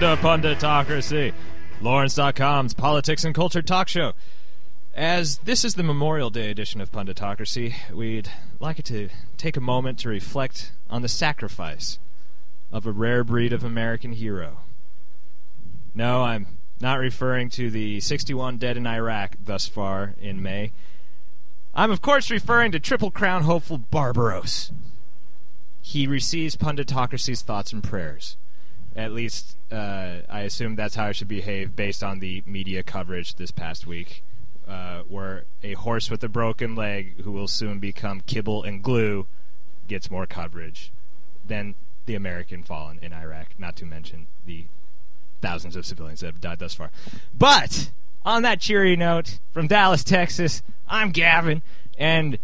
To Punditocracy, Lawrence.com's politics and culture talk show. As this is the Memorial Day edition of Punditocracy, we'd like to take a moment to reflect on the sacrifice of a rare breed of American hero. No, I'm not referring to the 61 dead in Iraq thus far in May. I'm, of course, referring to Triple Crown hopeful Barbaros. He receives Punditocracy's thoughts and prayers. At least, uh, I assume that's how I should behave based on the media coverage this past week, uh, where a horse with a broken leg who will soon become kibble and glue gets more coverage than the American fallen in Iraq, not to mention the thousands of civilians that have died thus far. But on that cheery note, from Dallas, Texas, I'm Gavin, and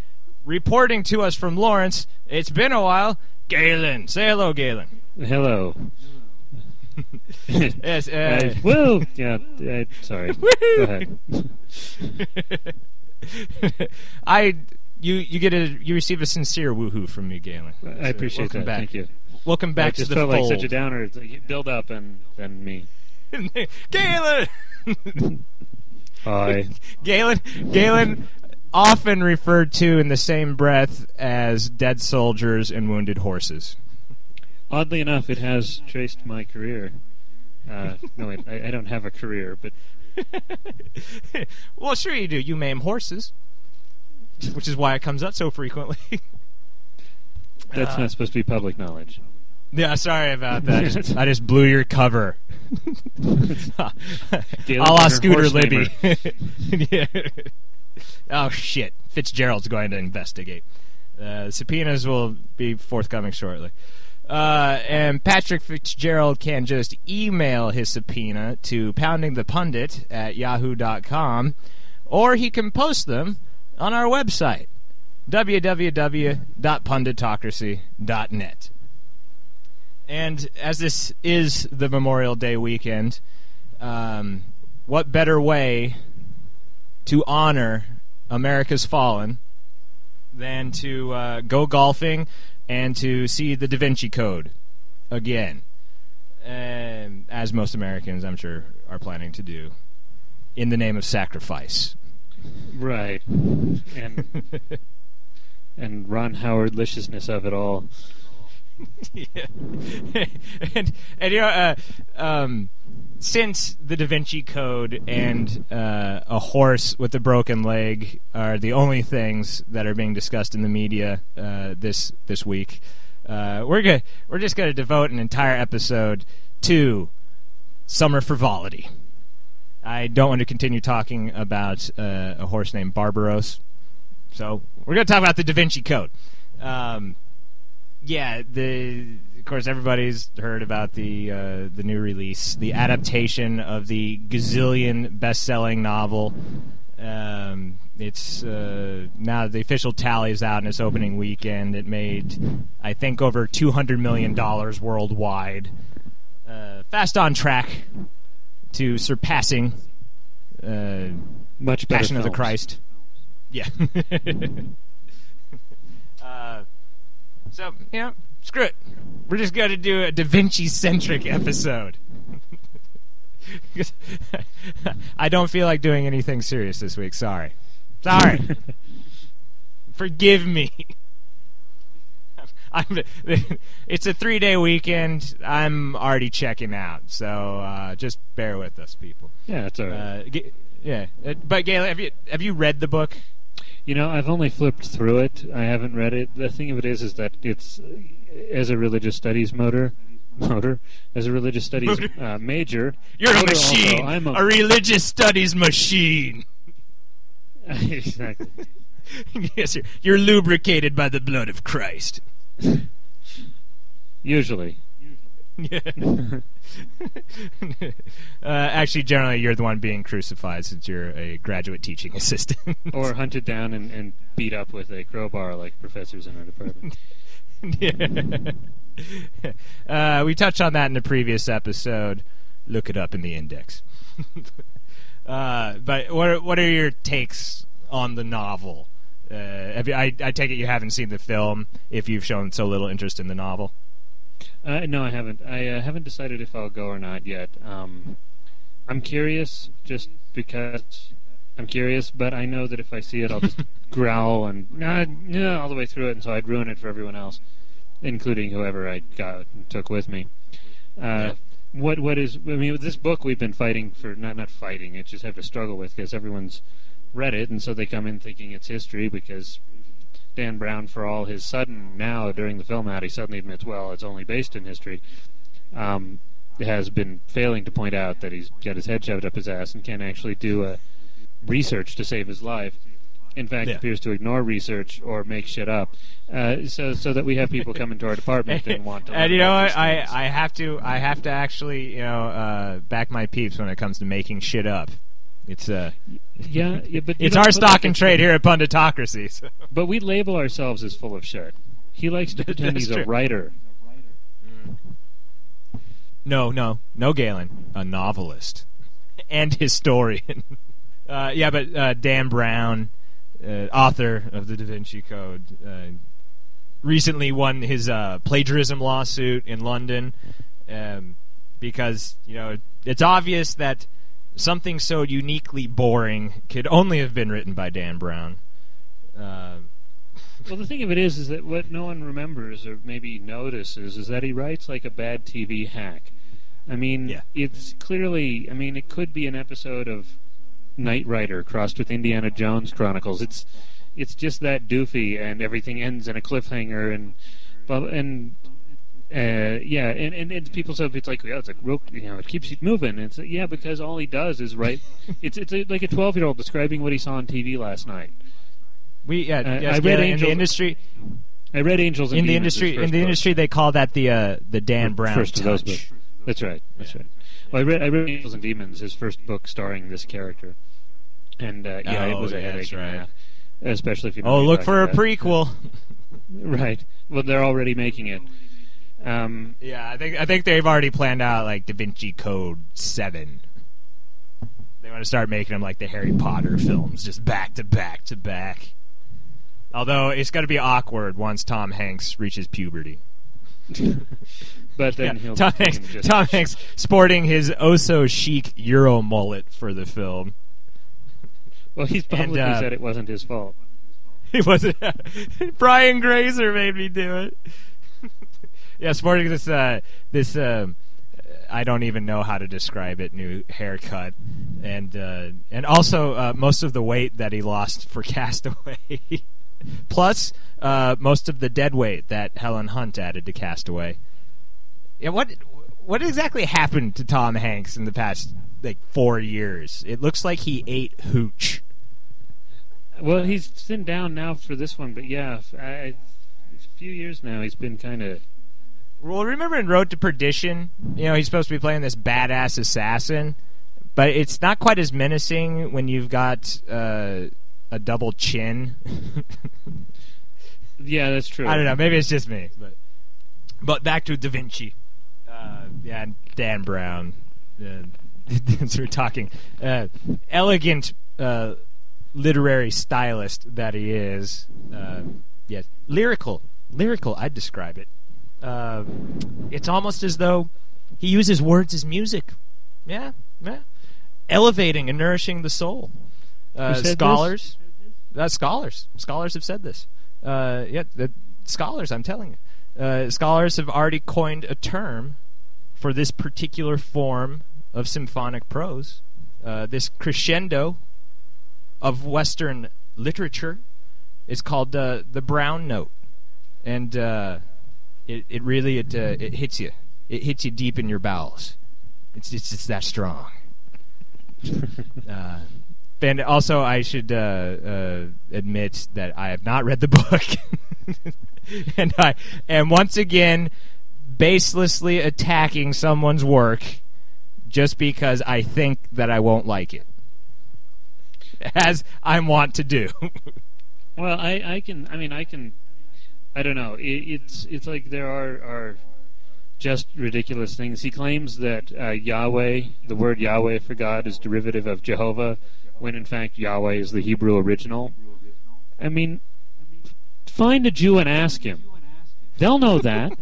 reporting to us from Lawrence, it's been a while. Galen, say hello, Galen. Hello. yes. Uh, Uh, woo! Yeah, sorry. Go ahead. I you you get a you receive a sincere woohoo from me, Galen. I appreciate that. Back. Thank you. Welcome back it just to the felt fold. like such a downer. It's like, build up and then me. Galen. Hi. Galen, Galen, often referred to in the same breath as dead soldiers and wounded horses. Oddly enough, it has traced my career. Uh, no, wait, I, I don't have a career, but well, sure you do. You maim horses, which is why it comes up so frequently. that's Uh, not supposed to be public knowledge. yeah, sorry about that. I just, I just blew your cover. a la Scooter Libby. yeah. Oh shit! Fitzgerald's going to investigate. Uh, subpoenas will be forthcoming shortly. Uh, and Patrick Fitzgerald can just email his subpoena to poundingthepundit at yahoo.com, or he can post them on our website, www.punditocracy.net. And as this is the Memorial Day weekend, um, what better way to honor America's fallen than to uh, go golfing and to see the Da Vinci Code again, um, as most Americans, I'm sure, are planning to do, in the name of sacrifice. Right. And and Ron Howard liciousness of it all. Yeah. and and you know, uh, um, since the Da Vinci Code and uh, a horse with a broken leg are the only things that are being discussed in the media uh, this this week, uh, we're gonna we're just gonna devote an entire episode to summer frivolity. I don't want to continue talking about uh, a horse named Barbaros, so we're going to talk about the Da Vinci Code. Um, yeah, the of course everybody's heard about the uh, the new release, the adaptation of the gazillion best-selling novel. Um, it's uh, now the official tally is out in its opening weekend. It made, I think, over two hundred million dollars worldwide. Uh, fast on track to surpassing uh, Much. Passion of the. Christ. Yeah. so, you know, screw it. We're just going to do a Da Vinci centric episode. I don't feel like doing anything serious this week. Sorry. Sorry. Forgive me. I'm, it's a three day weekend. I'm already checking out. So uh, just bear with us, people. Yeah, it's all right. Uh, yeah, Uh, but Gail, have you have you read the book? You know, I've only flipped through it. I haven't read it. The thing of it is, is that it's as a religious studies motor, motor as a religious studies uh, major. You're a motor also, machine, I'm a, a, religious studies machine. exactly. yes, you're, you're lubricated by the blood of Christ. Usually, Yeah. uh, actually, generally, you're the one being crucified since you're a graduate teaching assistant. or hunted down and, and beat up with a crowbar like professors in our department. Yeah. uh, we touched on that in the previous episode. Look it up in the index. uh, but what are, what are your takes on the novel? Uh, have you, I, I take it you haven't seen the film if you've shown so little interest in the novel. Uh, no, I haven't. I uh, haven't decided if I'll go or not yet. Um, I'm curious, just because I'm curious, but I know that if I see it, I'll just growl and uh, yeah, all the way through it, and so I'd ruin it for everyone else, including whoever I got took with me. Uh, Yeah. What what is? I mean, this book we've been fighting for not not fighting. It just have to struggle with because everyone's read it, and so they come in thinking it's history because Dan Brown, for all his sudden now during the film out, he suddenly admits, well, it's only based in history. Um, has been failing to point out that he's got his head shoved up his ass and can't actually do a research to save his life. In fact, Yeah. appears to ignore research or make shit up. Uh, so, so that we have people come into our department and want to. and you know what? I. I have to I have to actually you know uh, back my peeps when it comes to making shit up. It's uh, yeah, yeah, but it's know, our but stock and trade here at Punditocracy. So. But we label ourselves as full of shit. He likes to pretend he's true. a writer. No, no, no, Galen, a novelist and historian. uh, yeah, but uh, Dan Brown, uh, author of the Da Vinci Code, uh, recently won his uh, plagiarism lawsuit in London um, because you know it's obvious that something so uniquely boring could only have been written by Dan Brown. Uh, Well, the thing of it is, is that what no one remembers or maybe notices is that he writes like a bad TV hack. I mean, Yeah. it's clearly. I mean, it could be an episode of Knight Rider crossed with Indiana Jones Chronicles. It's it's just that doofy, and everything ends in a cliffhanger, and blah, blah- and uh, yeah, and, and, and people say it's like yeah, it's like rope, you know, it keeps it moving. And it's like, yeah, because all he does is write. it's it's like a twelve year old describing what he saw on TV last night. we yeah, Uh, yes, I read Galen, in the Angels- industry I read Angels and in the Demons, industry in the book. industry they call that the uh, the Dan Brown first of those touch. books. That's right. That's Yeah. right. Well, I read I read Angels and Demons, his first book starring this character, and uh, yeah, it Oh, was a yeah, headache right. especially if you. Know Oh, look for a talking prequel. right. Well, they're already making it. Um, yeah, I think I think they've already planned out like Da Vinci Code Seven. They want to start making them like the Harry Potter films, just back to back to back. Although it's going to be awkward once Tom Hanks reaches puberty. but then Yeah, he'll Tom Hanks, Tom Hanks sporting his oh so chic Euro mullet for the film. Well, he's publicly uh, said it wasn't his fault. He wasn't. Brian Grazer made me do it. Yeah, sporting this uh, this um, I don't even know how to describe it. New haircut, and uh, and also uh, most of the weight that he lost for Castaway, plus uh, most of the dead weight that Helen Hunt added to Castaway. Yeah, what what exactly happened to Tom Hanks in the past like four years? It looks like he ate hooch. Well, he's thin down now for this one, but yeah, a few years now he's been kind of. Well, remember in Road to Perdition, you know, he's supposed to be playing this badass assassin, but it's not quite as menacing when you've got uh, a double chin. Yeah, that's true. I don't know. Maybe it's just me, but but back to Da Vinci. Uh, yeah, and Dan Brown. Uh, we're talking uh, elegant uh, literary stylist that he is. Uh, yes, lyrical, lyrical. I'd describe it. Uh, it's almost as though he uses words as music. Yeah, yeah. Elevating and nourishing the soul. Uh, scholars, uh, scholars, scholars have said this. Uh, yeah, the scholars. I'm telling you, uh, scholars have already coined a term for this particular form of symphonic prose. Uh, this crescendo of Western literature is called the brown note, and uh, it it really it uh, it hits you. It hits you deep in your bowels. It's it's just that strong. uh, and also, I should uh, uh, admit that I have not read the book, and I am once again baselessly attacking someone's work just because I think that I won't like it, as I want to do. Well, I, I can. I mean, I can. I don't know. It, it's it's like there are are just ridiculous things. He claims that uh, Yahweh, the word Yahweh for God, is derivative of Jehovah, when in fact Yahweh is the Hebrew original. I mean, find a Jew and ask him. They'll know that.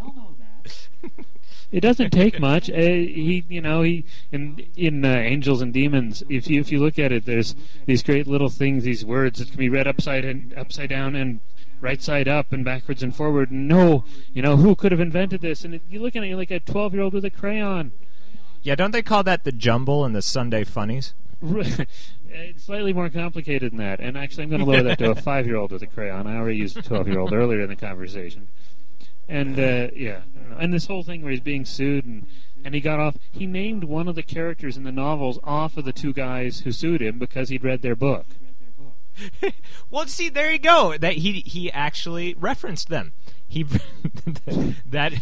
It doesn't take much. Uh, he, you know, he in in uh, Angels and Demons. If you if you look at it, there's these great little things, these words that can be read upside and upside down and right side up and backwards and forward. No, you know, who could have invented this? And you're looking at it like a 12 year old with a crayon. Yeah, don't they call that the jumble and the Sunday funnies? it's slightly more complicated than that. And actually, I'm going to lower that to a five year old with a crayon. I already used a 12 year old earlier in the conversation. And uh, yeah, and this whole thing where he's being sued and and he got off. He named one of the characters in the novels off of the two guys who sued him because he'd read their book. well, see, there you go. That he he actually referenced them. He that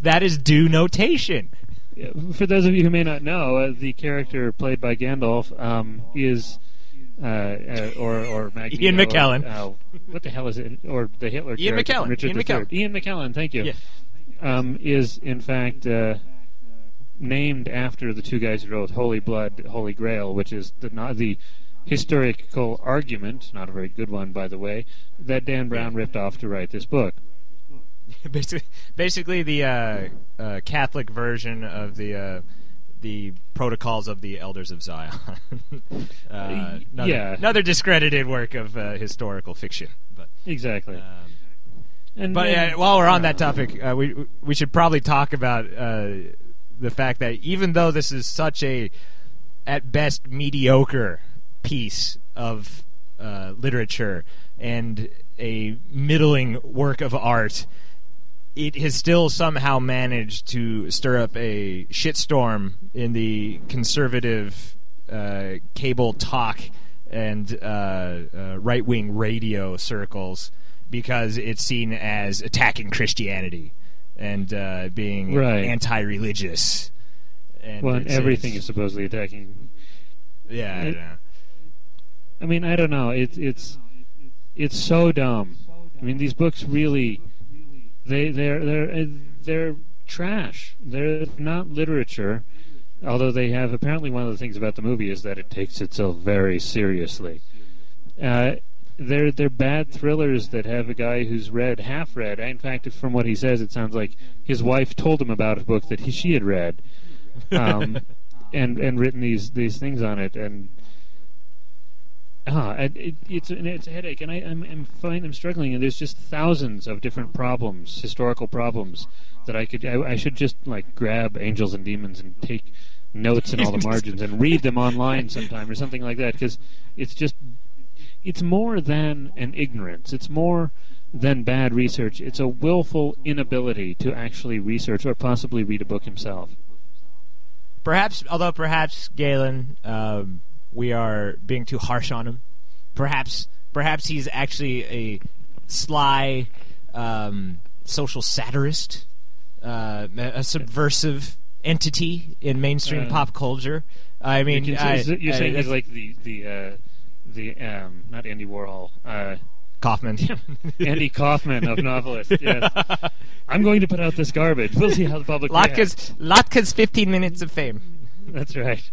that is due notation. For those of you who may not know, uh, the character played by Gandalf um, is uh, uh, or or Magneto, Ian McKellen. Uh, what the hell is it? Or the Hitler Ian McKellen. Richard Ian. McKellen. Ian McKellen. Thank you. Yeah. Um, is in fact uh, named after the two guys who wrote Holy Blood, Holy Grail, which is the not the historical argument, not a very good one, by the way, that Dan Brown ripped off to write this book. basically, basically the uh, uh, Catholic version of the uh, the protocols of the Elders of Zion. uh, another, yeah. another discredited work of uh, historical fiction. But Exactly. um, and but then- uh, while we're on that topic, uh, we we should probably talk about uh, the fact that even though this is such a at best mediocre piece of uh, literature and a middling work of art, it has still somehow managed to stir up a shitstorm in the conservative uh, cable talk and uh, uh, right wing radio circles because it's seen as attacking Christianity and uh, being Right. anti religious. Well, everything it's- is supposedly attacking. Yeah, I it- don't know. I mean, I don't know. It's it's it's so dumb. I mean, these books really they they're they're uh, they're trash. They're not literature. Although they have apparently one of the things about the movie is that it takes itself very seriously. Uh, they're they're bad thrillers that have a guy who's read half read. In fact, from what he says, it sounds like his wife told him about a book that he, she had read, um, and and written these these things on it. And ah, it, it, it's and it's a headache. And I, I'm I'm fine. I'm struggling. And there's just thousands of different problems, historical problems that I could I, I should just like grab Angels and Demons and take notes in all the margins and read them online sometime or something like that because it's just it's more than an ignorance. It's more than bad research. It's a willful inability to actually research or possibly read a book himself. Perhaps, although perhaps Galen, um, we are being too harsh on him. Perhaps, perhaps he's actually a sly um, social satirist, uh, a subversive entity in mainstream Uh, pop culture. I mean, you're I- saying he's like the the uh, the um, not Andy Warhol, uh, Kaufman. Andy Kaufman of novelists. Yes, I'm going to put out this garbage. We'll see how the public reacts. Latka's, Latka's 15 minutes of fame. That's right.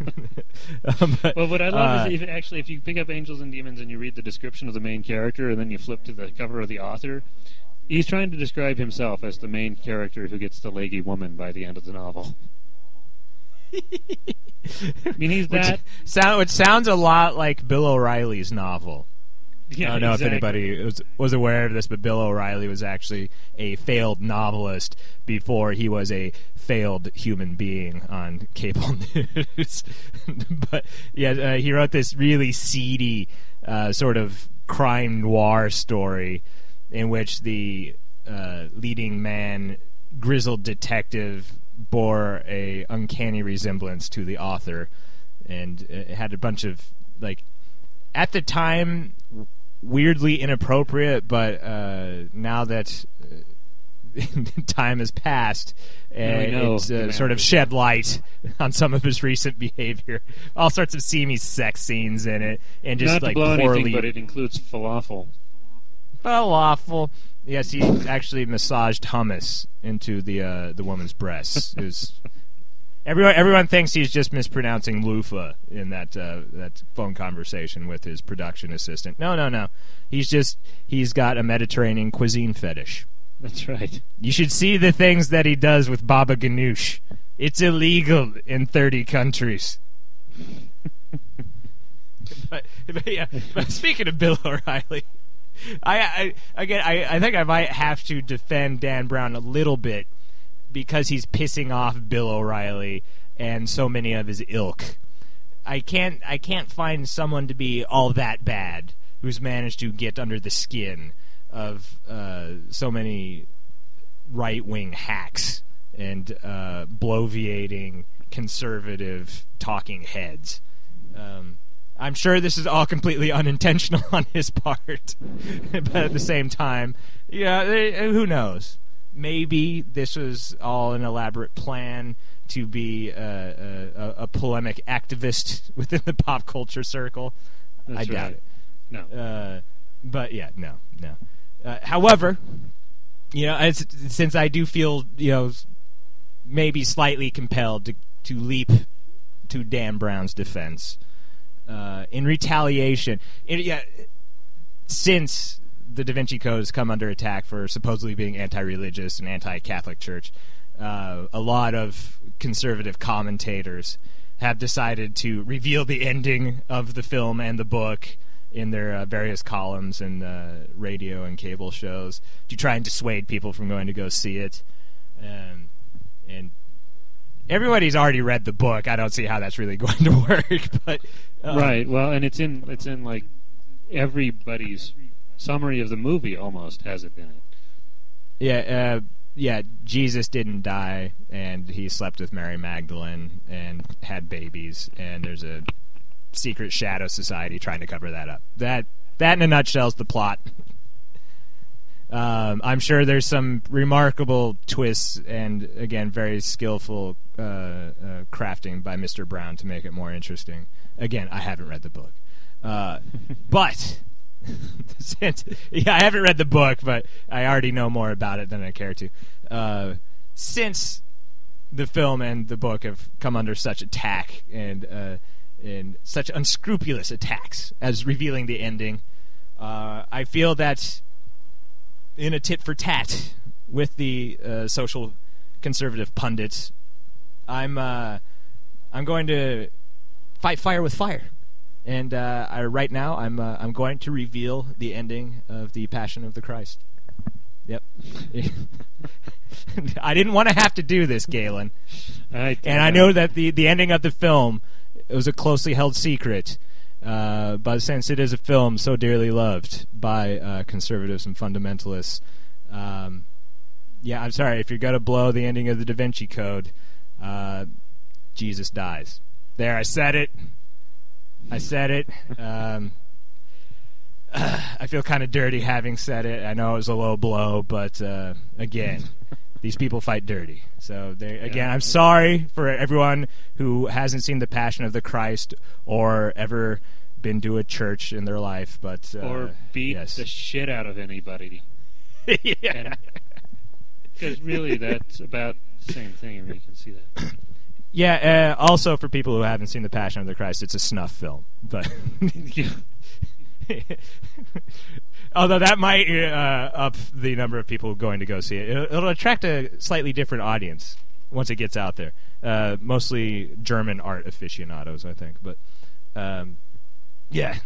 Um, but, Well, what I love uh, is if actually if you pick up Angels and Demons and you read the description of the main character and then you flip to the cover of the author, he's trying to describe himself as the main character who gets the leggy woman by the end of the novel. I mean, he's which, that. sound, which sounds a lot like Bill O'Reilly's novel. Yeah, I don't know exactly. if anybody was, was aware of this, but Bill O'Reilly was actually a failed novelist before he was a failed human being on cable news. but yeah, uh, he wrote this really seedy uh, sort of crime noir story in which the uh, leading man, grizzled detective, bore a uncanny resemblance to the author, and it had a bunch of like at the time weirdly inappropriate, but uh, now that uh, time has passed, uh, Now it's uh, sort of shed light on some of his recent behavior. All sorts of seamy sex scenes in it, and just Not like poorly anything, but it includes falafel. falafel. Yes, he actually massaged hummus into the uh, the woman's breasts. It was everyone everyone thinks he's just mispronouncing loofah in that uh, that phone conversation with his production assistant. No, no, no. He's just he's got a Mediterranean cuisine fetish. That's right. You should see the things that he does with Baba Ganoush. It's illegal in 30 countries. but, but yeah, but speaking of Bill O'Reilly, I, I again, I, I think I might have to defend Dan Brown a little bit because he's pissing off Bill O'Reilly and so many of his ilk. I can't, I can't find someone to be all that bad who's managed to get under the skin of uh, so many right wing hacks and uh, bloviating conservative talking heads. Um, I'm sure this is all completely unintentional on his part, but at the same time, yeah, eh, who knows? Maybe this was all an elaborate plan to be a, a, a polemic activist within the pop culture circle. That's I doubt right. it. No. Uh, but yeah, no, no. Uh, however, you know, it's, since I do feel you know maybe slightly compelled to to leap to Dan Brown's defense uh, in retaliation, it, yeah, since the Da Vinci Code has come under attack for supposedly being anti-religious and anti-Catholic Church, uh, a lot of conservative commentators have decided to reveal the ending of the film and the book in their uh, various columns and uh, radio and cable shows to try and dissuade people from going to go see it. Um, and everybody's already read the book. I don't see how that's really going to work. But uh, right. Well, and it's in it's in like everybody's summary of the movie almost has it in it. Yeah, uh, yeah. Jesus didn't die, and he slept with Mary Magdalene and had babies. And there's a secret shadow society trying to cover that up. That that in a nutshell is the plot. Um, I'm sure there's some remarkable twists and again very skillful uh, uh, crafting by Mr. Brown to make it more interesting. Again, I haven't read the book, uh, but yeah, I haven't read the book, but I already know more about it than I care to. Uh, since the film and the book have come under such attack and uh, and such unscrupulous attacks as revealing the ending, uh, I feel that in a tit for tat with the uh, social conservative pundits, I'm uh, I'm going to fight fire with fire. And uh, I, right now, I'm uh, I'm going to reveal the ending of the Passion of the Christ. Yep. I didn't want to have to do this, Galen, I, and I know that the the ending of the film it was a closely held secret. Uh, but since it is a film so dearly loved by uh, conservatives and fundamentalists, um, yeah, I'm sorry if you're gonna blow the ending of the Da Vinci Code, uh, Jesus dies. There, I said it. I said it. Um, I feel kind of dirty having said it. I know it was a low blow, but uh, again, these people fight dirty. So they, again, I'm sorry for everyone who hasn't seen the Passion of the Christ or ever been to a church in their life, but uh, or beat yes. the shit out of anybody. yeah. Because really, that's about the same thing. I mean, you can see that. Yeah. Uh, also, for people who haven't seen the Passion of the Christ, it's a snuff film, but. Although that might uh, up the number of people going to go see it. It'll, it'll attract a slightly different audience once it gets out there. Uh, mostly German art aficionados, I think. But um, yeah,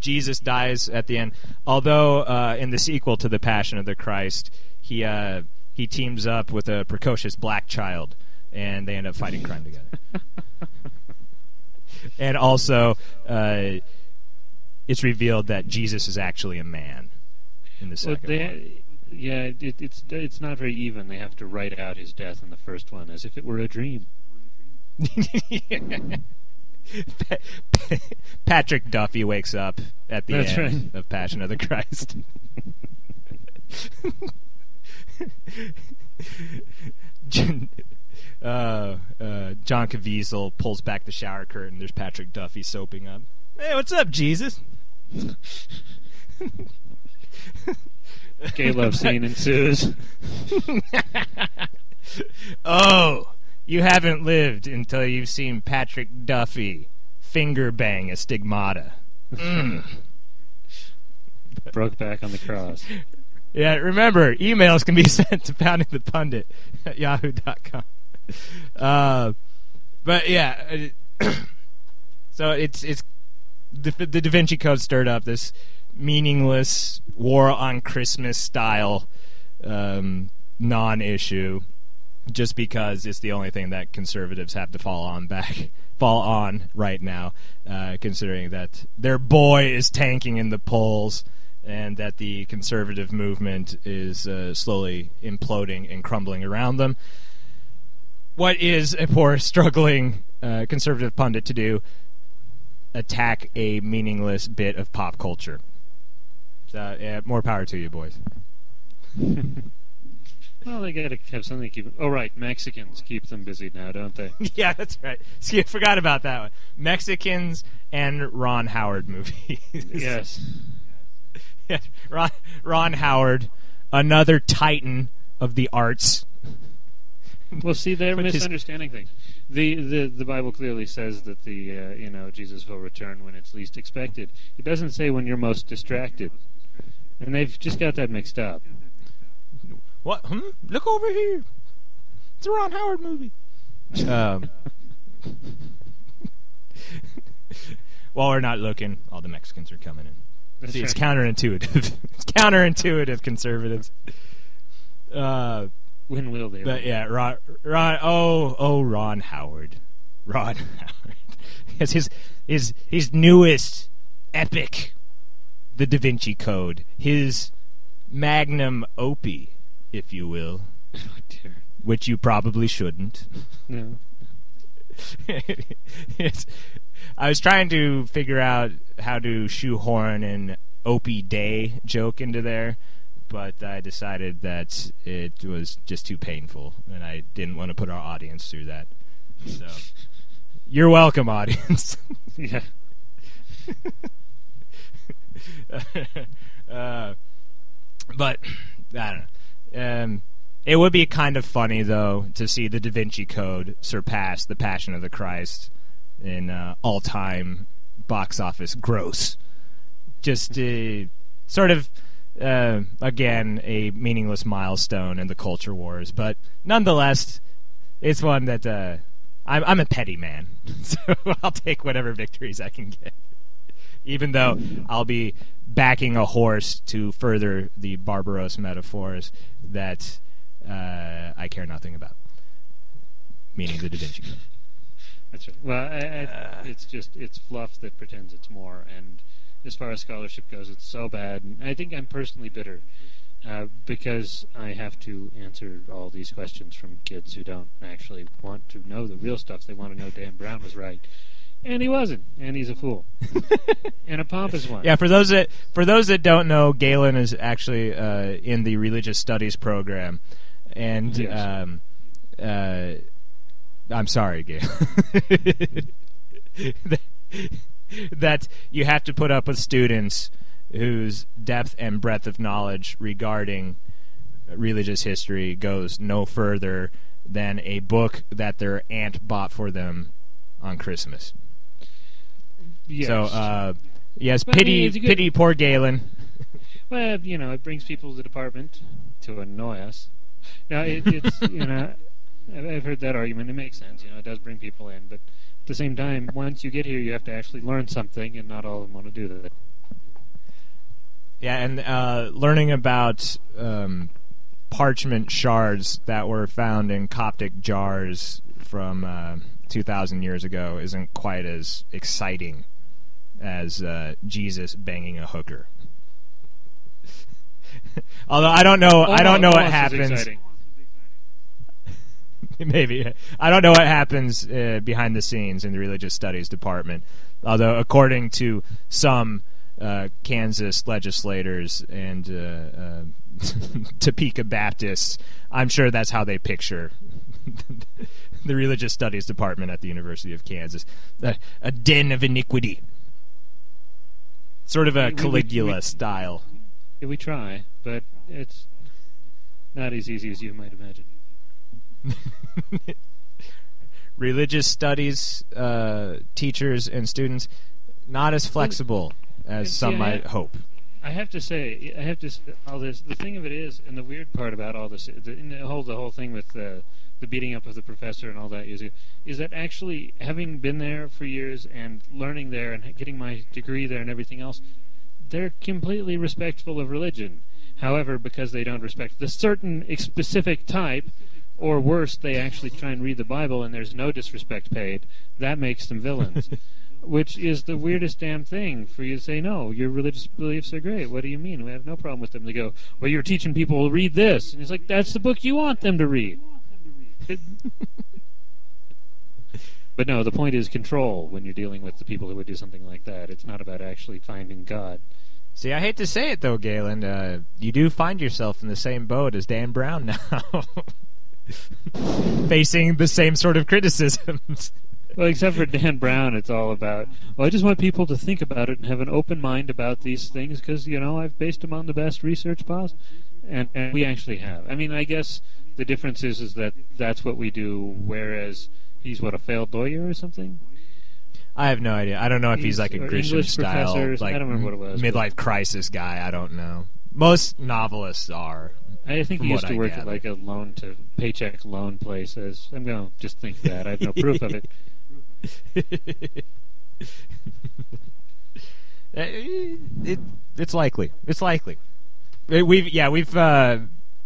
Jesus dies at the end. Although uh, in the sequel to the Passion of the Christ, he uh, he teams up with a precocious black child, and they end up fighting crime together. and also, uh, it's revealed that Jesus is actually a man in the Well, second they, one. yeah, it, it's it's not very even. They have to write out his death in the first one as if it were a dream. Patrick Duffy wakes up at the That's end right. of Passion of the Christ. Uh, uh, John Caviezel pulls back the shower curtain. There's Patrick Duffy soaping up. Hey, what's up, Jesus? Gay love scene ensues. Oh, you haven't lived until you've seen Patrick Duffy finger bang a stigmata. Mm. Broke back on the cross. Yeah, remember, emails can be sent to poundingthepundit at yahoo.com. Uh, but yeah, uh, so it's it's the, the Da Vinci Code stirred up this meaningless war on Christmas style um, non-issue, just because it's the only thing that conservatives have to fall on back fall on right now, uh, considering that their boy is tanking in the polls and that the conservative movement is uh, slowly imploding and crumbling around them. What is a poor, struggling uh, conservative pundit to do? Attack a meaningless bit of pop culture. So, yeah, more power to you, boys. Well, they gotta have something to keep. Oh, right, Mexicans keep them busy now, don't they? yeah, that's right. See, I forgot about that one. Mexicans and Ron Howard movies. yes. yeah, Ron, Ron Howard, another titan of the arts. Well, see, they're his- misunderstanding things. The, the the Bible clearly says that the uh, you know Jesus will return when it's least expected. It doesn't say when you're most distracted, and they've just got that mixed up. What? Hmm? Look over here. It's a Ron Howard movie. Um, while we're not looking, all the Mexicans are coming in. That's See, it's counterintuitive. it's counterintuitive, conservatives. Uh, When will they? but yeah, Ron, Ron. Oh, oh, Ron Howard. Ron Howard. Yes, his his his newest epic, The Da Vinci Code. His magnum opie, if you will, oh dear. which you probably shouldn't. No. I was trying to figure out how to shoehorn an Opie Day joke into there, but I decided that it was just too painful, and I didn't want to put our audience through that. So, you're welcome, audience. Yeah. uh, but I don't know. Um, it would be kind of funny though to see the Da Vinci Code surpass the Passion of the Christ in uh, all-time box office gross. Just uh, sort of uh, again a meaningless milestone in the culture wars, but nonetheless, it's one that uh, I'm, I'm a petty man, so I'll take whatever victories I can get even though I'll be backing a horse to further the Barbaros metaphors that uh, I care nothing about, meaning the Da Vinci Code. That's right. Well, I, I, it's just it's fluff that pretends it's more. And as far as scholarship goes, it's so bad. And I think I'm personally bitter uh, because I have to answer all these questions from kids who don't actually want to know the real stuff. They want to know Dan Brown was right, and he wasn't, and he's a fool, and a pompous one. Yeah, for those that for those that don't know, Galen is actually uh, in the religious studies program, and Yes. um, uh, I'm sorry, Galen. that you have to put up with students whose depth and breadth of knowledge regarding religious history goes no further than a book that their aunt bought for them on Christmas. Yes. So, uh, yes, But I mean, pity, good- pity, poor Galen. Well, you know, it brings people to the department to annoy us. Now, it, it's you know, I've, heard that argument. It makes sense. You know, it does bring people in, but the same time, once you get here, you have to actually learn something, and not all of them want to do that. Yeah, and uh, learning about um, parchment shards that were found in Coptic jars from uh, 2,000 years ago isn't quite as exciting as uh, Jesus banging a hooker. Although I don't know, I don't know what happens. Maybe I don't know what happens uh, behind the scenes in the religious studies department. Although, according to some uh, Kansas legislators and uh, uh, Topeka Baptists, I'm sure that's how they picture the religious studies department at the University of Kansas a, a den of iniquity, sort of a We- we- we- Caligula we- style. We try, but it's not as easy as you might imagine. religious studies uh, teachers and students not as flexible as some might hope. I have to say, I have to s- all this. The thing of it is, and the weird part about all this, the, the whole the whole thing with the the beating up of the professor and all that is, is that actually having been there for years and learning there and getting my degree there and everything else, they're completely respectful of religion. However, because they don't respect the certain specific type, or worse, they actually try and read the Bible and there's no disrespect paid, that makes them villains. Which is the weirdest damn thing for you to say, no, your religious beliefs are great. What do you mean? We have no problem with them. They go, well, you're teaching people to read this. And it's like, that's the book you want them to read. But no, the point is control when you're dealing with the people who would do something like that. It's not about actually finding God. See, I hate to say it though, Galen. Uh, you do find yourself in the same boat as Dan Brown now, facing the same sort of criticisms. Well, except for Dan Brown, it's all about. Well, I just want people to think about it and have an open mind about these things because you know I've based them on the best research possible, and and we actually have. I mean, I guess the difference is is that that's what we do, whereas he's what a failed lawyer or something. I have no idea. I don't know if he's, He's- like a Grisham style, like I don't remember what it was, but- midlife crisis guy. I don't know. Most novelists are. I think he used to I work at like a loan to paycheck loan place. As I'm going to just think that I have no proof of it. Uh, it, it's likely. It's likely. Uh, We've yeah we've uh,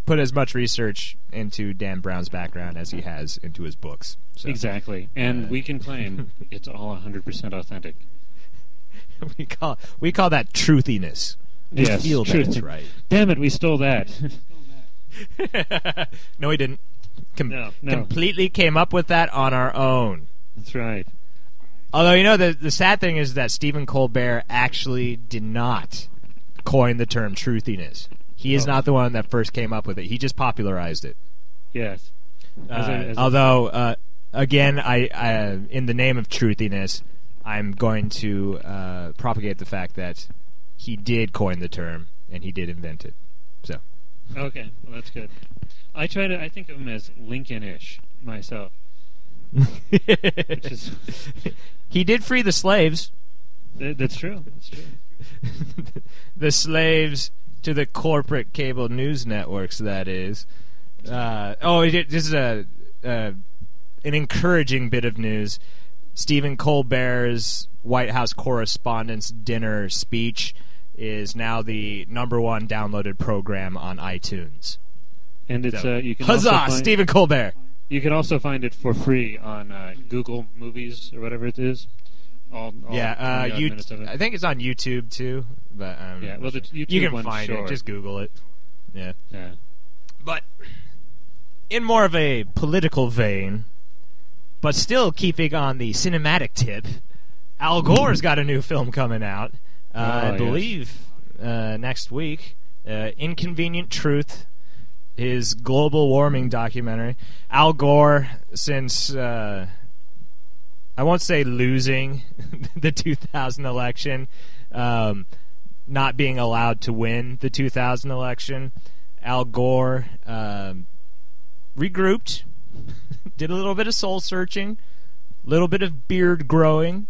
put as much research into Dan Brown's background as he has into his books. So Exactly, and Uh, we can claim it's all 100% authentic. we call we call that truthiness. We Yes, feel that truth. it's right. Damn it, we stole that. no, he didn't. Com- No, no. Completely came up with that on our own. That's right. Although you know the the sad thing is that Stephen Colbert actually did not coin the term truthiness. He is Oh. not the one that first came up with it. He just popularized it. Yes. As Uh, a- as a- although, uh, again, I, I in the name of truthiness, I'm going to uh, propagate the fact that he did coin the term and he did invent it. Okay, well that's good. I try to. I think of him as Lincoln-ish myself. Is he did free the slaves. that, that's true. That's true. the slaves to the corporate cable news networks. That is. Uh, oh, this is a uh, an encouraging bit of news. Stephen Colbert's White House Correspondents' Dinner speech is now the number one downloaded program on iTunes. And it's So, uh, you can Huzzah, also find, Stephen Colbert! You can also find it for free on uh, Google Movies or whatever it is. All, all yeah, uh, you. I think it's on YouTube too. But um, Yeah, well, the YouTube you can find short. it. Just Google it. Yeah. yeah. But in more of a political vein, but still keeping on the cinematic tip, Al Gore's got a new film coming out. Uh, Oh, I yes. believe uh, next week. Uh, Inconvenient Truth, his global warming documentary. Al Gore, since uh, I won't say losing the 2000 election, um, not being allowed to win the 2000 election, Al Gore um, regrouped, did a little bit of soul searching, a little bit of beard growing,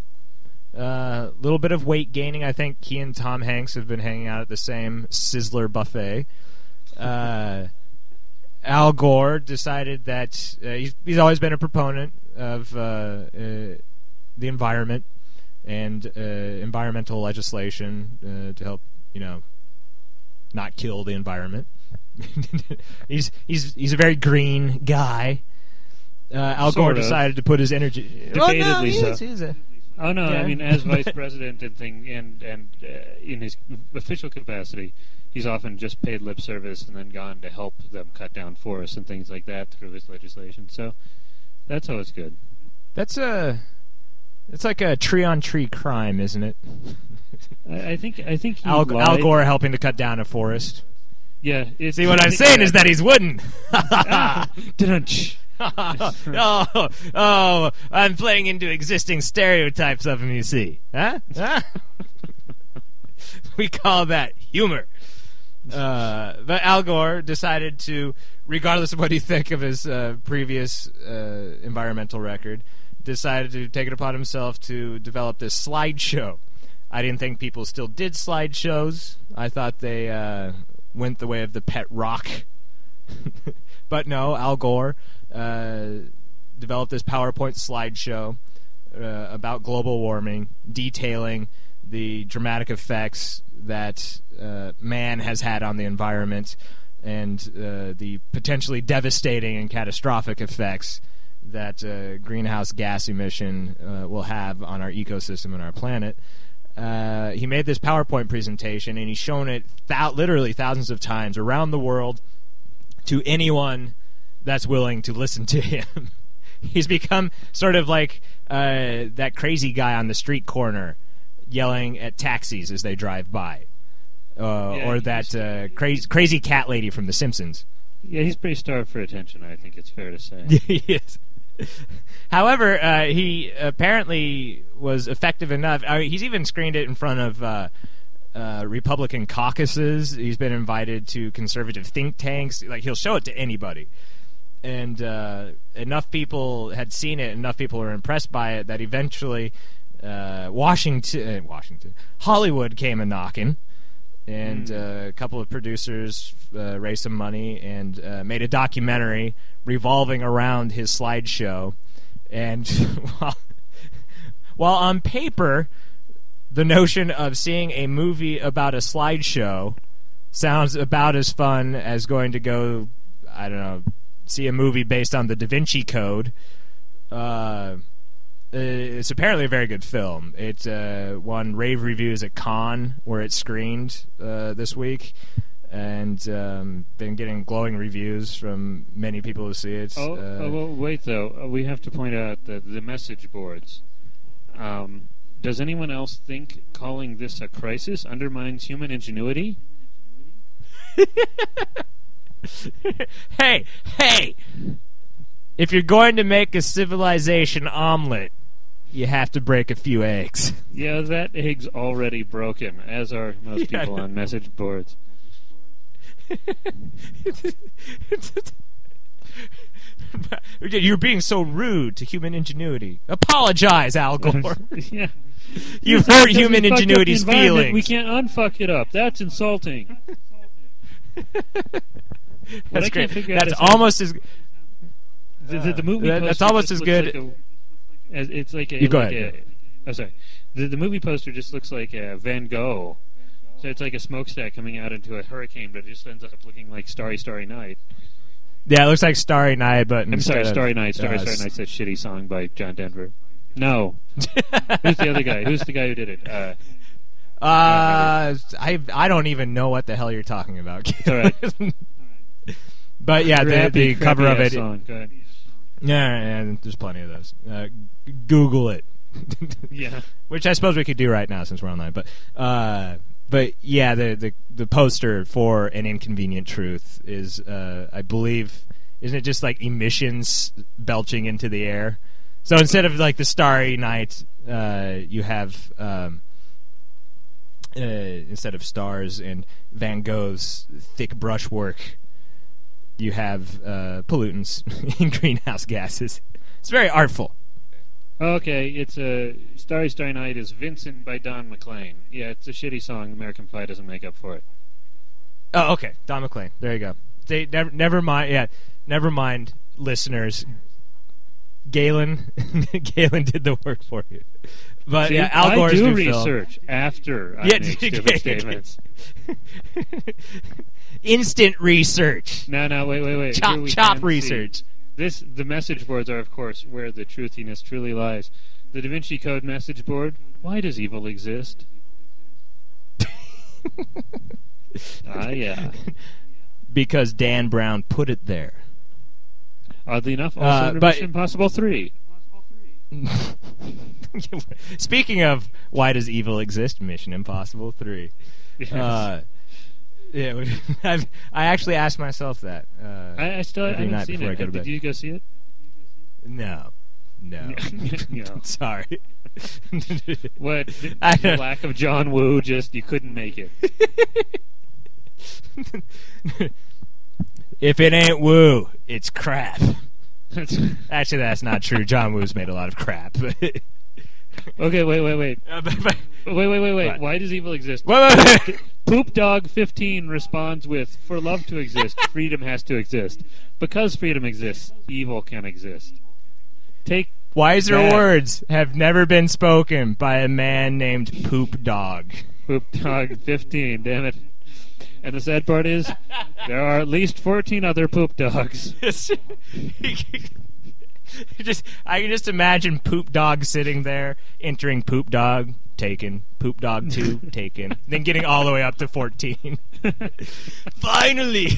a uh, little bit of weight gaining. I think he and Tom Hanks have been hanging out at the same Sizzler buffet. Uh, Al Gore decided that uh, he's, he's always been a proponent of uh, uh, the environment and uh, environmental legislation uh, to help, you know, not kill the environment. he's he's he's a very green guy. Uh, Al Gore of. decided to put his energy. Debatedly Well, no, he so. is- he's a- Oh no, Yeah. I mean as vice president and thing, and and uh, in his official capacity, he's often just paid lip service and then gone to help them cut down forests and things like that through his legislation. So that's always good. That's a. It's like a tree on tree crime, isn't it? I, I think I think he Al, Al. Gore helping to cut down a forest. Yeah. It's, See what I I'm saying is that he's wooden. Dun-dun-ch. oh, oh, I'm playing into existing stereotypes of him. You see, huh? Huh? we call that humor. Uh, but Al Gore decided to, regardless of what you think of his uh, previous uh, environmental record, decided to take it upon himself to develop this slideshow I didn't think people still did slideshows. I thought they uh, went the way of the pet rock. but no, Al Gore developed this PowerPoint slideshow uh, about global warming, detailing the dramatic effects that uh, man has had on the environment and uh, the potentially devastating and catastrophic effects that uh, greenhouse gas emission uh, will have on our ecosystem and our planet. Uh, he made this PowerPoint presentation and he's shown it th- literally thousands of times around the world to anyone that's willing to listen to him. he's become sort of like uh, that crazy guy on the street corner yelling at taxis as they drive by. Uh, Yeah, or that uh, crazy crazy cat lady from The Simpsons. Yeah, he's pretty starved for attention. I think it's fair to say. yes. However, uh, he apparently was effective enough. I mean, he's even screened it in front of uh, uh, Republican caucuses. He's been invited to conservative think tanks. Like he'll show it to anybody, and uh, enough people had seen it. Enough people were impressed by it that eventually uh, Washington, uh, Washington, Hollywood came a knocking and uh, a couple of producers uh, raised some money and uh, made a documentary revolving around his slideshow. And while, while on paper, the notion of seeing a movie about a slideshow sounds about as fun as going to go, I don't know, see a movie based on the Da Vinci Code. Uh, it's apparently a very good film. It uh, won rave reviews at Cannes, where it screened uh, this week, and um, been getting glowing reviews from many people who see it. Oh, Uh, oh, well, wait though. Uh, We have to point out that the message boards. Um, does anyone else think calling this a crisis undermines human ingenuity? hey, hey! If you're going to make a civilization omelet, you have to break a few eggs. Yeah, that egg's already broken, as are most Yeah, people on message boards. You're being so rude to human ingenuity. Apologize, Al Gore. yeah. You've hurt human fucked up the ingenuity's feelings. We can't unfuck it up. That's insulting. That's great. can't figure out That's almost as. The, the, the movie That- that's almost as good- Like a, as, it's like a. You go like ahead, A, oh, sorry. The, the movie poster just looks like a Van Gogh. So it's like a smokestack coming out into a hurricane, but it just ends up looking like Starry Starry Night. Yeah, it looks like Starry Night, but I'm sorry, of, Starry Night. Starry uh, Starry Night's that shitty song by John Denver. No. Who's the other guy? Who's the guy who did it? Uh, Uh, I I don't even know what the hell you're talking about. all right. but yeah, the, the cover of it. Song. Go. Yeah, yeah, there's plenty of those. Uh, Google it. Yeah. Which I suppose we could do right now since we're online. But uh, but yeah, the, the the poster for an inconvenient truth is, uh, I believe, isn't it just like emissions belching into the air? So instead of like the starry night, uh, you have um, uh, instead of stars and Van Gogh's thick brushwork, you have uh, pollutants in greenhouse gases. It's very artful. Okay, it's a Starry Starry Night is Vincent by Don McLean. Yeah, it's a shitty song. American Pie doesn't make up for it. Oh, okay. Don McLean. There you go. They, never, never mind. Yeah, never mind, listeners. Galen, Galen did the work for you. But See, yeah, Al I Gore's do new film. research after I Yeah, make stupid statements. Instant research. No, no, wait, wait, wait. Chop, chop can see. research. This the message boards are, of course, where the truthiness truly lies. The Da Vinci Code message board. Why does evil exist? ah, yeah. Because Dan Brown put it there. Oddly enough, also Uh, but- Mission Impossible Three. Speaking of why does evil exist, Mission Impossible 3. Yes. Uh, yeah, I've, I actually asked myself that. Uh, I, I still I haven't seen it. Did you go see it? No. No. No. Sorry. What? The, lack of John Woo, just you couldn't make it. if it ain't woo, it's crap. Actually, that's not true. John Woo's made a lot of crap. Okay, wait, wait, wait. Uh, but- but- Wait, wait, wait, wait. Why does evil exist? wait, wait, wait. Poop Dog 15 responds with, For love to exist, freedom has to exist. Because freedom exists, evil can exist. Take. Wiser Bad. words have never been spoken by a man named Poop Dog. Poop Dog 15, damn it. And the sad part is, there are at least 14 other poop dogs. just I can just imagine Poop Dog sitting there, entering Poop Dog, taken, Poop Dog two, taken, then getting all the way up to fourteen. Finally,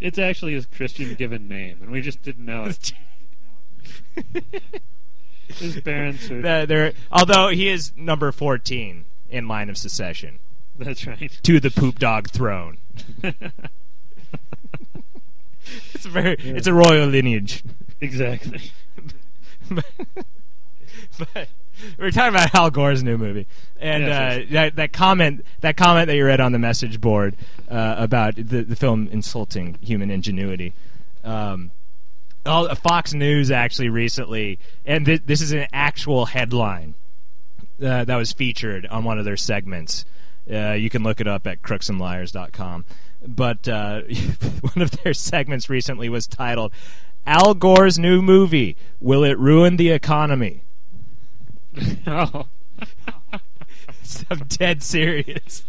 It's actually his Christian given name, and we just didn't know it. His parents are. The- there- although he is number fourteen in line of succession That's right. to the Poop Dog throne. It's a very, Yeah. it's a royal lineage. exactly. But, but we're talking about Al Gore's new movie, and Yes, uh, yes. that that comment that comment that you read on the message board uh, about the the film insulting human ingenuity. Um, all, Fox News actually recently, and thi- this is an actual headline uh, that was featured on one of their segments. Uh, you can look it up at crooksandliars.com. But uh, one of their segments recently was titled Al Gore's new movie Will It Ruin the Economy? oh. I'm dead serious.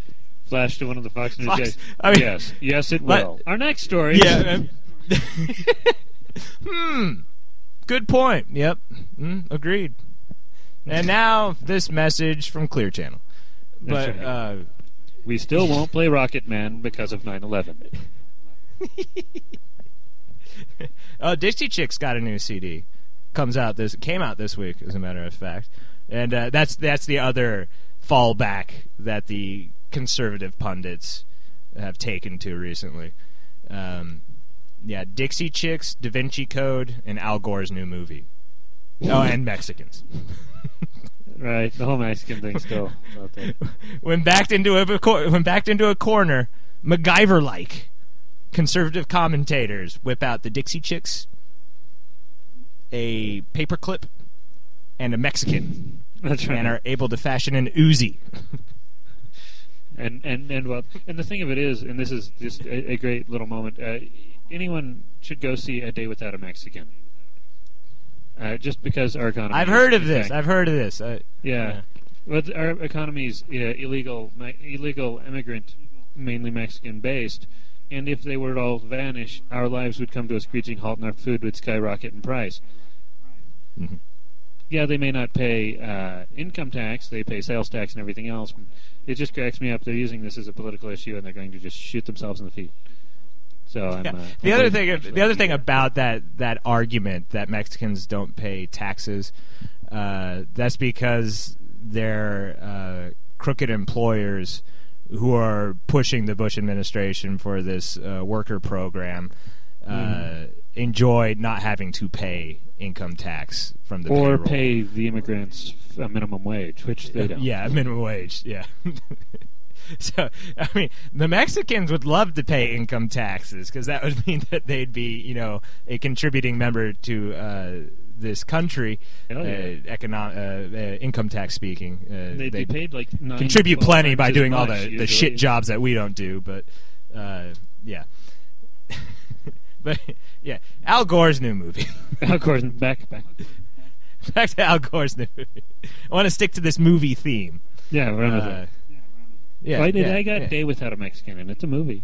Flash to one of the Fox News Fox- guys. I mean- yes, yes, it Let- will. Our next story. Yeah. um, hmm. Good point. Yep. Mm, agreed. And now this message from Clear Channel. That's But right. uh, We still won't play Rocket Man because of 9 11. uh, Dixie Chicks got a new CD. Comes out this came out this week, as a matter of fact, and uh, that's that's the other fallback that the conservative pundits have taken to recently. Um, yeah, Dixie Chicks, Da Vinci Code, and Al Gore's new movie. Oh, and Mexicans. Right, the whole Mexican thing still out there. when backed into a when backed into a corner, MacGyver-like conservative commentators whip out the Dixie Chicks, a paperclip, and a Mexican, That's right. and are able to fashion an Uzi. and and and well, and the thing of it is, and this is just a, a great little moment. Uh, anyone should go see A Day Without a Mexican. Uh, just because our economy. I've heard of this. I've heard of this. Uh, yeah. But our economy is uh, illegal, illegal immigrant, mainly Mexican based, and if they were to all vanish, our lives would come to a screeching halt, and our food would skyrocket in price. Mhm. Yeah, they may not pay uh, income tax; they pay sales tax and everything else. It just cracks me up. They're using this as a political issue, and they're going to just shoot themselves in the feet. So I'm. Yeah. Uh, The other thing, for the other thing about that that argument that Mexicans don't pay taxes, uh, that's because they're uh, crooked employers who are pushing the Bush administration for this uh, worker program. Uh, Mhm. Enjoy not having to pay income tax from the or payroll. pay the immigrants a minimum wage, which they don't. Yeah, minimum wage. Yeah. so I mean, the Mexicans would love to pay income taxes because that would mean that they'd be, you know, a contributing member to uh, this country, yeah. uh, econo- uh, uh, income tax speaking. Uh, They'd they'd paid like contribute plenty by doing all the, the shit jobs that we don't do, but uh, yeah. but yeah, Al Gore's new movie. of course, back, back. Back to Al Gore's new movie. I want to stick to this movie theme. Yeah, run with Uh, it. yeah, did yeah, I got yeah. Day Without a Mexican, and it's a movie.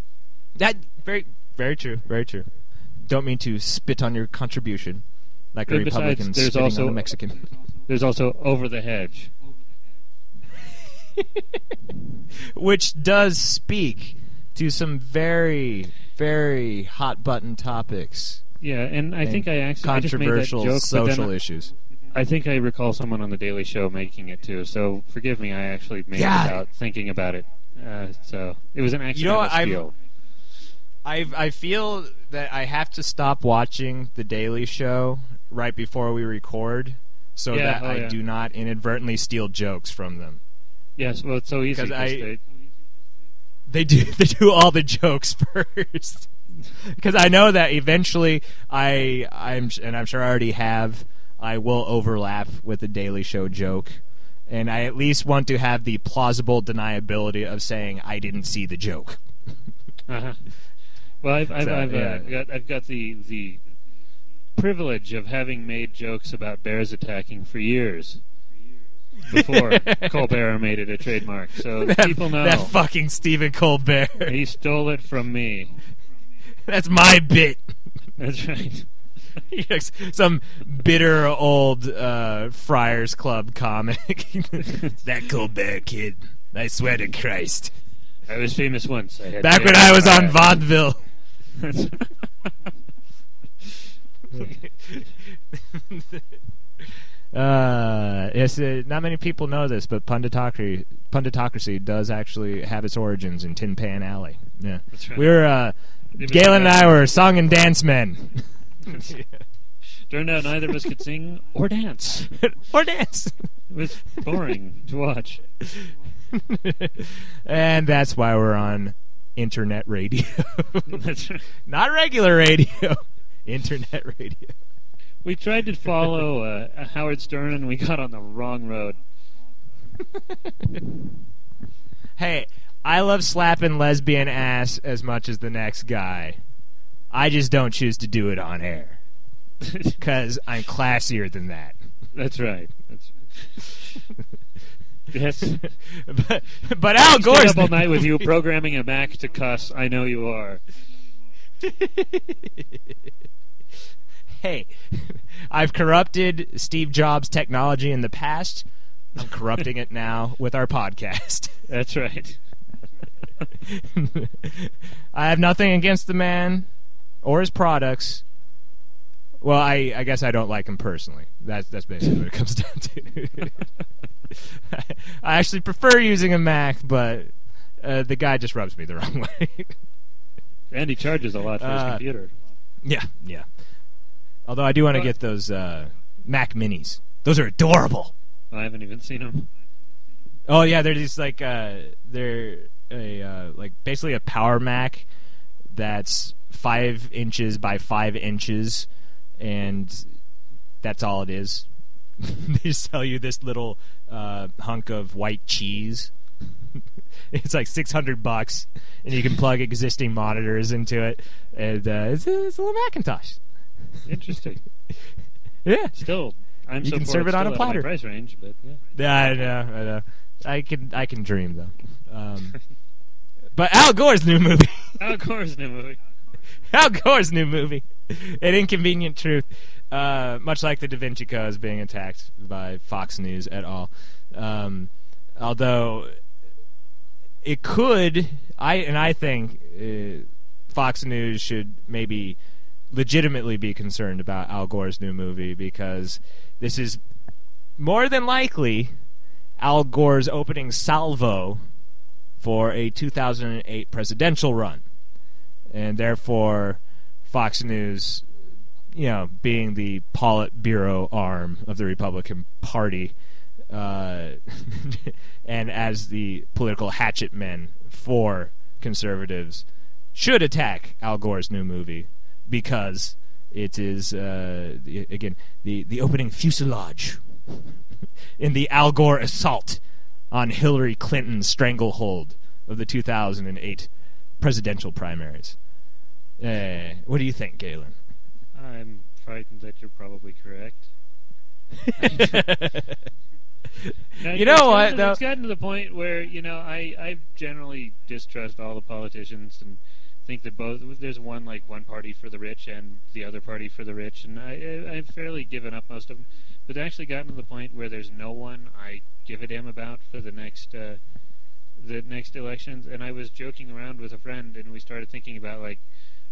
That very very true, very true. Don't mean to spit on your contribution, like a besides, Republican there's spitting also- on a Mexican. There's also Over the Hedge. Which does speak to some very very hot button topics, Yeah, and I and think I actually I just made that controversial joke, social then issues. I think I recall someone on the Daily Show making it too. So forgive me, I actually made Yeah. it without thinking about it. Uh, so it was an You know accidental what, I'm- steal. I I feel that I have to stop watching the Daily Show right before we record, so Yeah, that oh, I yeah. do not inadvertently steal jokes from them. Yes, well, it's so easy. 'Cause 'cause I- they- they do they do all the jokes first because I know that eventually I I'm and I'm sure I already have I will overlap with the Daily Show joke, and I at least want to have the plausible deniability of saying I didn't see the joke. Uh-huh. Well, I've I've, So, I've, uh, yeah. got I've got the the privilege of having made jokes about bears attacking for years before Colbert made it a trademark. So that, people know that fucking Stephen Colbert. he stole it from me. That's my bit. That's right. Some bitter old uh, Friars Club comic. that Colbert kid. I swear to Christ. I was famous once. I had Back when I was on eyes. vaudeville. Uh, yes, uh, not many people know this, but punditocracy, punditocracy does actually have its origins in Tin Pan Alley. Yeah, That's right. we were uh, Galen and I were song and dance men, Turned out neither of us could sing or dance. or dance, It was boring to watch. and that's why we're on internet radio, That's right. not regular radio, internet radio. We tried to follow uh, Howard Stern and we got on the wrong road. Hey, I love slapping lesbian ass as much as the next guy. I just don't choose to do it on air because I'm classier than that. That's right. That's yes. but, but Al Gore's up all night with you, programming a Mac to cuss. I know you are. Hey, I've corrupted Steve Jobs' technology in the past. I'm corrupting it now with our podcast. That's right. I have nothing against the man or his products. Well, I, I guess I don't like him personally. That's that's basically what it comes down to. I actually prefer using a Mac, but uh, the guy just rubs me the wrong way. And he charges a lot for his Uh, computer. yeah, yeah. Although I do want to get those uh, Mac Minis. Those are adorable. I haven't even seen them. Oh yeah, they're just like uh, they're a uh, like basically a power Mac that's five inches by five inches, and that's all it is. they sell you this little uh, hunk of white cheese. it's like six hundred bucks, and you can plug existing monitors into it, and uh, it's, a, it's a little Macintosh. Interesting. Yeah, Still, I'm You so can serve it on a out of my platter. price range, but yeah. Yeah, I know, I know. I can, I can dream though. Um, but Al Gore's new movie, Al Gore's new movie. Al Gore's new movie, An Inconvenient Truth, uh, much like the Da Vinci Code is being attacked by Fox News et al. Um, although it could, I and I think uh, Fox News should maybe legitimately be concerned about Al Gore's new movie because this is more than likely Al Gore's opening salvo for a 2008 presidential run. And therefore, Fox News, you know, being the Politburo arm of the Republican Party, uh, and as the political hatchet men for conservatives, should attack Al Gore's new movie because it is, uh, the, again, the, the opening fuselage in the Al Gore assault on Hillary Clinton's stranglehold of the 2008 presidential primaries. Uh, what do you think, Galen? I'm frightened that you're probably correct. Now, You it's know gotten what, to- It's gotten to the point where you know I I generally distrust all the politicians and think that both there's one like one party for the rich and the other party for the rich, and I, I I've fairly given up most of them. But actually gotten to the point where there's no one I give a damn about for the next uh, the next elections. And I was joking around with a friend, and we started thinking about like,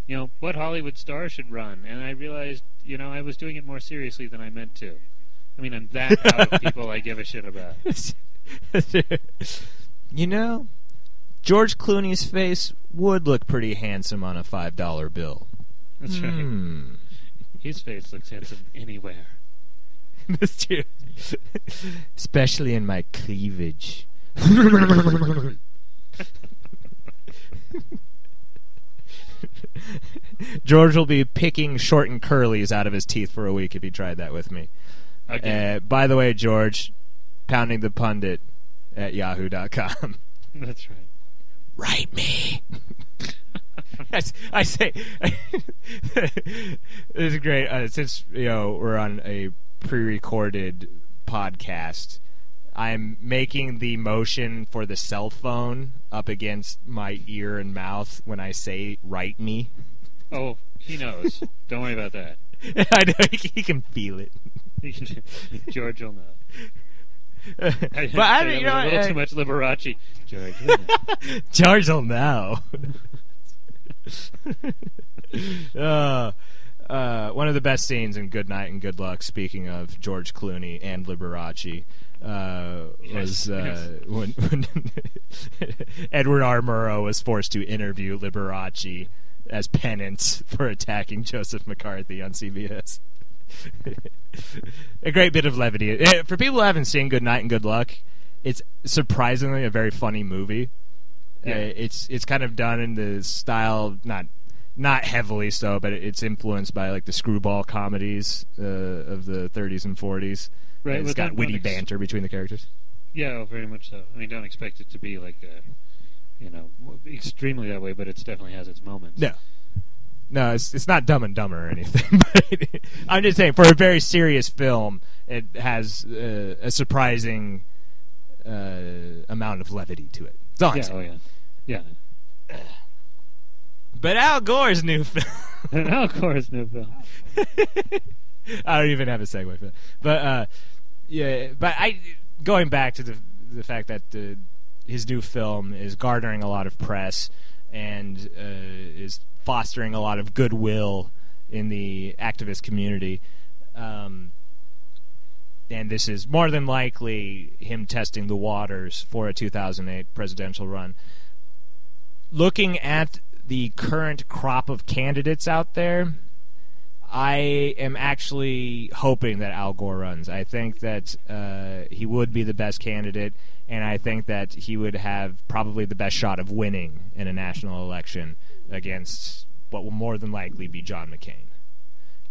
you know, what Hollywood star should run, and I realized, you know, I was doing it more seriously than I meant to. I mean, I'm that out of people I give a shit about. you know, George Clooney's face would look pretty handsome on a five dollar bill. That's right. Hmm. His face looks handsome anywhere. That's true. Especially in my cleavage. George will be picking short and curlies out of his teeth for a week if he tried that with me. Again. Uh, by the way, George, pounding the pundit at yahoo.com. That's right. Write me. I, I say, it's great. Uh, since you know we're on a pre-recorded podcast, I'm making the motion for the cell phone up against my ear and mouth when I say "write me." Oh, he knows. Don't worry about that. I know he can feel it. George will know. But I, That don't- you know, a little I- too much Liberace. George will know. George will know. uh, uh, one of the best scenes in Good Night and Good Luck, speaking of George Clooney and Liberace, uh, was Yes, uh, yes. when, when Edward R. Murrow was forced to interview Liberace as penance for attacking Joseph McCarthy on CBS. a great bit of levity. Eh, For people who haven't seen Good Night and Good Luck, it's surprisingly a very funny movie. Yeah. Uh, it's it's kind of done in the style not not heavily so, but it's influenced by like the screwball comedies uh, of the 30s and 40s. Right, And it's got witty ex- banter between the characters. Yeah, oh, very much so. I mean, don't expect it to be like a, you know, extremely that way, but it definitely has its moments. No. No, it's it's not Dumb and Dumber or anything. But I'm just saying, for a very serious film, it has uh, a surprising uh, amount of levity to it. Yeah, oh yeah, yeah. But Al Gore's new film. Al Gore's new film. I don't even have a segue for that. But uh, yeah, but I going back to the the fact that uh, his new film is garnering a lot of press and uh, is fostering a lot of goodwill in the activist community. Um, and this is more than likely him testing the waters for a 2008 presidential run. Looking at the current crop of candidates out there, I am actually hoping that Al Gore runs. I think that uh, he would be the best candidate, and I think that he would have probably the best shot of winning in a national election against what will more than likely be John McCain.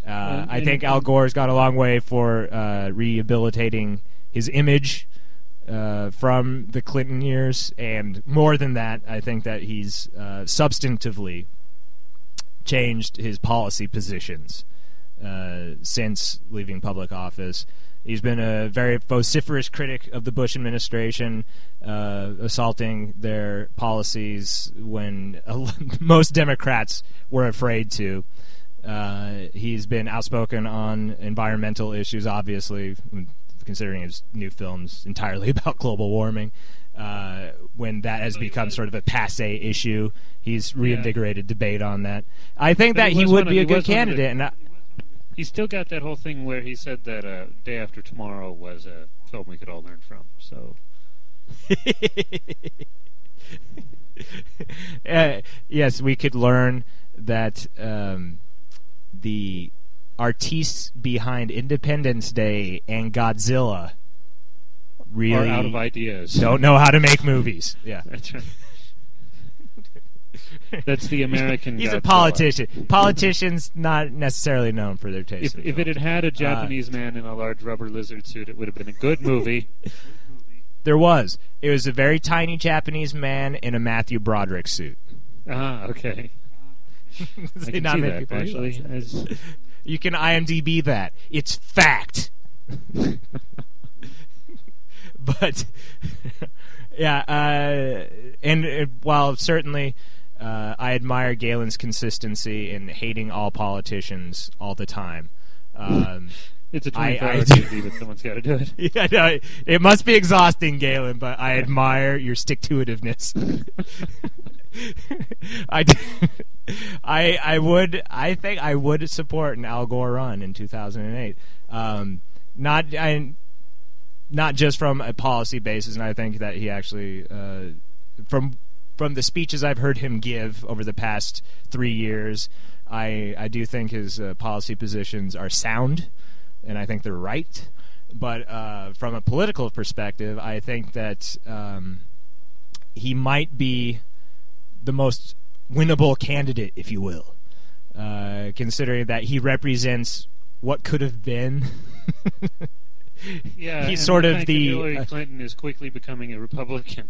Uh, I think Al Gore's gone a long way for uh, rehabilitating his image uh, from the Clinton years, and more than that, I think that he's uh, substantively changed his policy positions uh, since leaving public office. He's been a very vociferous critic of the Bush administration, uh, assaulting their policies when most Democrats were afraid to. Uh, he's been outspoken on environmental issues, obviously, considering his new films entirely about global warming. Uh, when that has become sort of a passe issue, he's reinvigorated debate on that. I think But that he he would be a good candidate, and I, He's still got that whole thing where he said that uh, Day After Tomorrow was a film we could all learn from. So uh, yes, we could learn that um, the artists behind Independence Day and Godzilla really are out of ideas. don't know how to make movies. Yeah. That's the American. He's a politician. Politicians not necessarily known for their taste. If, if it had had a Japanese man in a large rubber lizard suit, it would have been a good movie. there was, it was a very tiny Japanese man in a Matthew Broderick suit. ah, okay. I can not see that people actually. As, You can IMDb that. It's fact. but yeah, uh, and uh, while certainly uh, I admire Galen's consistency in hating all politicians all the time. Um, it's a I- 24 I hour duty, but someone's got to do it. yeah, no, it, must be exhausting, Galen, but I admire your stick to itiveness. I, I, I would, I think I would support an Al Gore run in 2008. Um, not, I, not just from a policy basis, and I think that he actually, uh, from from the speeches I've heard him give over the past three years, I I do think his uh, policy positions are sound, and I think they're right. But uh, from a political perspective, I think that um, he might be the most winnable candidate, if you will, uh, considering that he represents what could have been. Yeah, he's sort of the Hillary uh, Clinton is quickly becoming a Republican.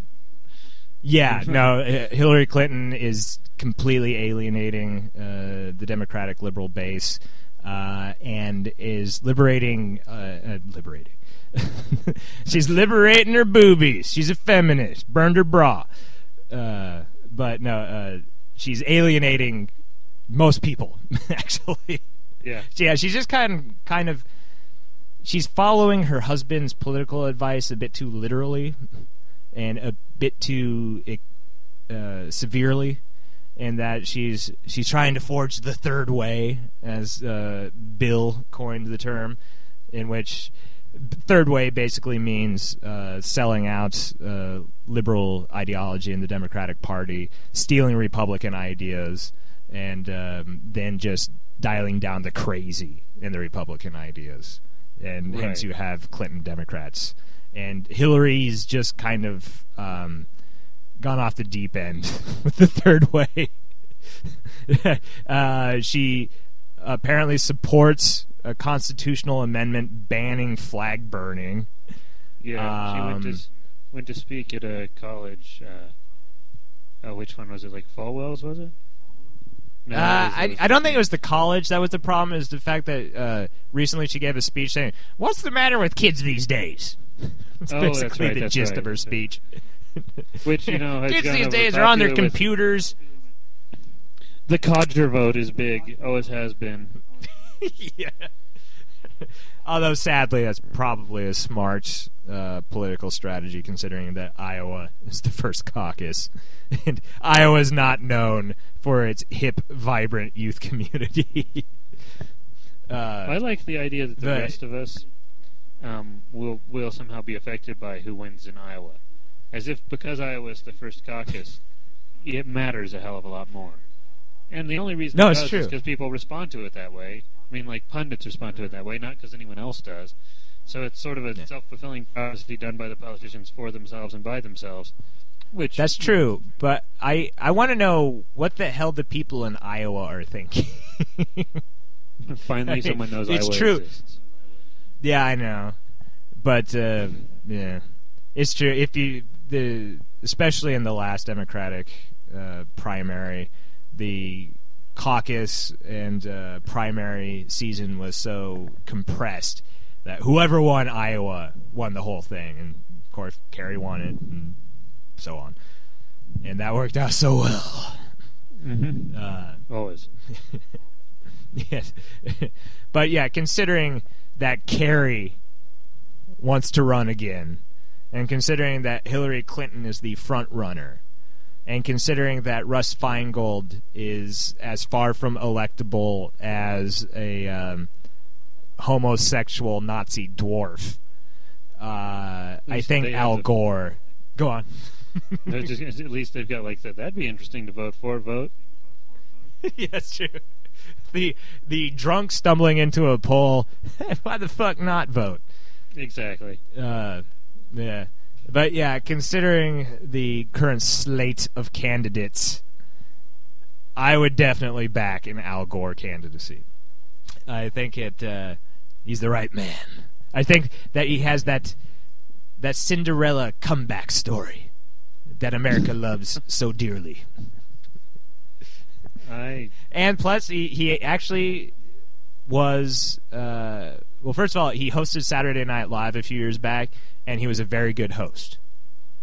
Yeah, no, Hillary Clinton is completely alienating uh, the Democratic liberal base uh, and is liberating, uh, uh, liberating. She's liberating her boobies. She's a feminist. Burned her bra. Uh, but no, uh, she's alienating most people, actually. Yeah. Yeah, she's just kind of, kind of, she's following her husband's political advice a bit too literally and a bit too uh, severely, and that she's she's trying to forge the third way, as uh, Bill coined the term, in which third way basically means uh, selling out uh, liberal ideology in the Democratic Party, stealing Republican ideas, and um, then just dialing down the crazy in the Republican ideas, and Right. hence you have Clinton Democrats, and Hillary's just kind of um, gone off the deep end with the third way. uh, she apparently supports a constitutional amendment banning flag burning. Yeah, she went to Um, went to speak at a college. Uh, oh, which one was it? Like Falwell's, was it? No, Uh, it was- I, it was- I don't think it was the college that was the problem. Is the fact that uh, recently she gave a speech saying, "What's the matter with kids these days?" That's Oh, that's basically right, the that's gist right. of her speech. Which you know, kids these days are on their computers. The codger vote is big. Always has been. yeah. Although sadly, that's probably a smart uh, political strategy, considering that Iowa is the first caucus, and Iowa is not known for its hip, vibrant youth community. uh, I like the idea that the But- rest of us um, will will somehow be affected by who wins in Iowa, as if because Iowa is the first caucus, it matters a hell of a lot more. And the only reason No, it it's does true. is because people respond to it that way. I mean, like pundits respond to it that way, not because anyone else does. So it's sort of a Yeah. self-fulfilling prophecy done by the politicians for themselves and by themselves. Which That's true, but I I want to know what the hell the people in Iowa are thinking. finally someone knows It's Iowa true. exists. yeah, I know, but uh, yeah, it's true. If you the especially in the last Democratic uh, primary, the caucus and uh, primary season was so compressed that whoever won Iowa won the whole thing, and of course Kerry won it, and so on, and that worked out so well. hmm Uh, Always. yes, but yeah, considering that Kerry wants to run again, and considering that Hillary Clinton is the front runner, and considering that Russ Feingold is as far from electable as a um, homosexual Nazi dwarf, uh, I think Al the- Gore. Go on. Just, at least they've got like that. That'd be interesting to vote for. Vote. yeah, that's true. The the drunk stumbling into a poll. Why the fuck not vote? Exactly. Uh, yeah, but yeah, considering the current slate of candidates, I would definitely back an Al Gore candidacy. I think it. Uh, he's the right man. I think that he has that that Cinderella comeback story that America loves so dearly. I And plus, he, he actually was. Uh, well, first of all, he hosted Saturday Night Live a few years back, and he was a very good host.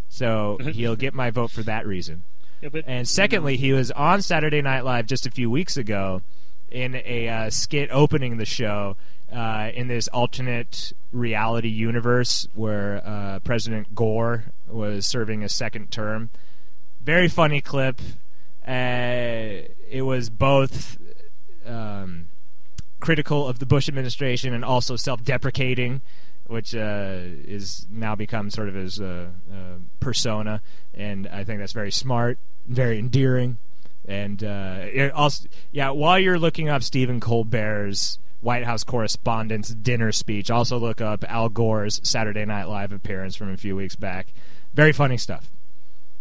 So he'll get my vote for that reason. yeah, but And secondly, he was on Saturday Night Live just a few weeks ago in a uh, skit opening the show uh, in this alternate reality universe where uh, President Gore was serving a second term. Very funny clip. Uh, it was both um, critical of the Bush administration and also self-deprecating, which uh, is now become sort of his uh, uh, persona, and I think that's very smart, very endearing, and uh, also, yeah. While you're looking up Stephen Colbert's White House Correspondents' dinner speech, also look up Al Gore's Saturday Night Live appearance from a few weeks back. Very funny stuff.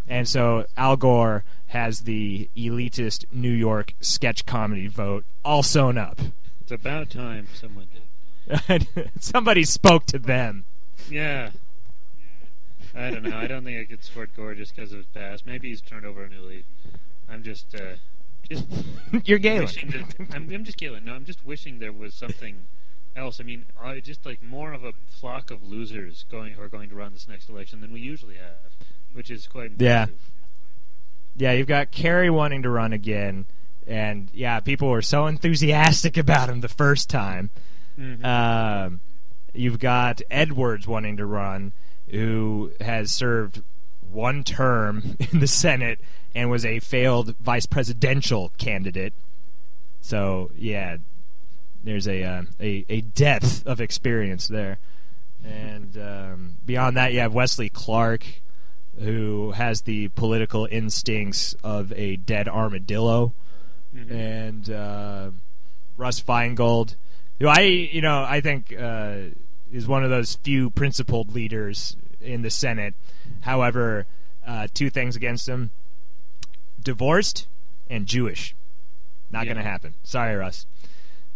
And so Al Gore has the elitist New York sketch comedy vote all sewn up. It's about time someone did. Somebody spoke to them. Yeah. I don't know. I don't think I could support Gore just because of his past. Maybe he's turned over a new leaf. I'm just, uh, just You're Galen. that. I'm, I'm just Galen. No, I'm just wishing there was something else. I mean, uh, just like more of a flock of losers going who are going to run this next election than we usually have, which is quite Yeah. Yeah, you've got Kerry wanting to run again, and yeah, people were so enthusiastic about him the first time. Mhm. Um, you've got Edwards wanting to run, who has served one term in the Senate and was a failed vice presidential candidate. So yeah, there's a uh, a, a depth of experience there. And um, beyond that, you have Wesley Clark, who has the political instincts of a dead armadillo Mhm. and uh, Russ Feingold, who I you know I think uh, is one of those few principled leaders in the Senate. However, uh, two things against him: divorced and Jewish. Not Yeah. going to happen. Sorry, Russ.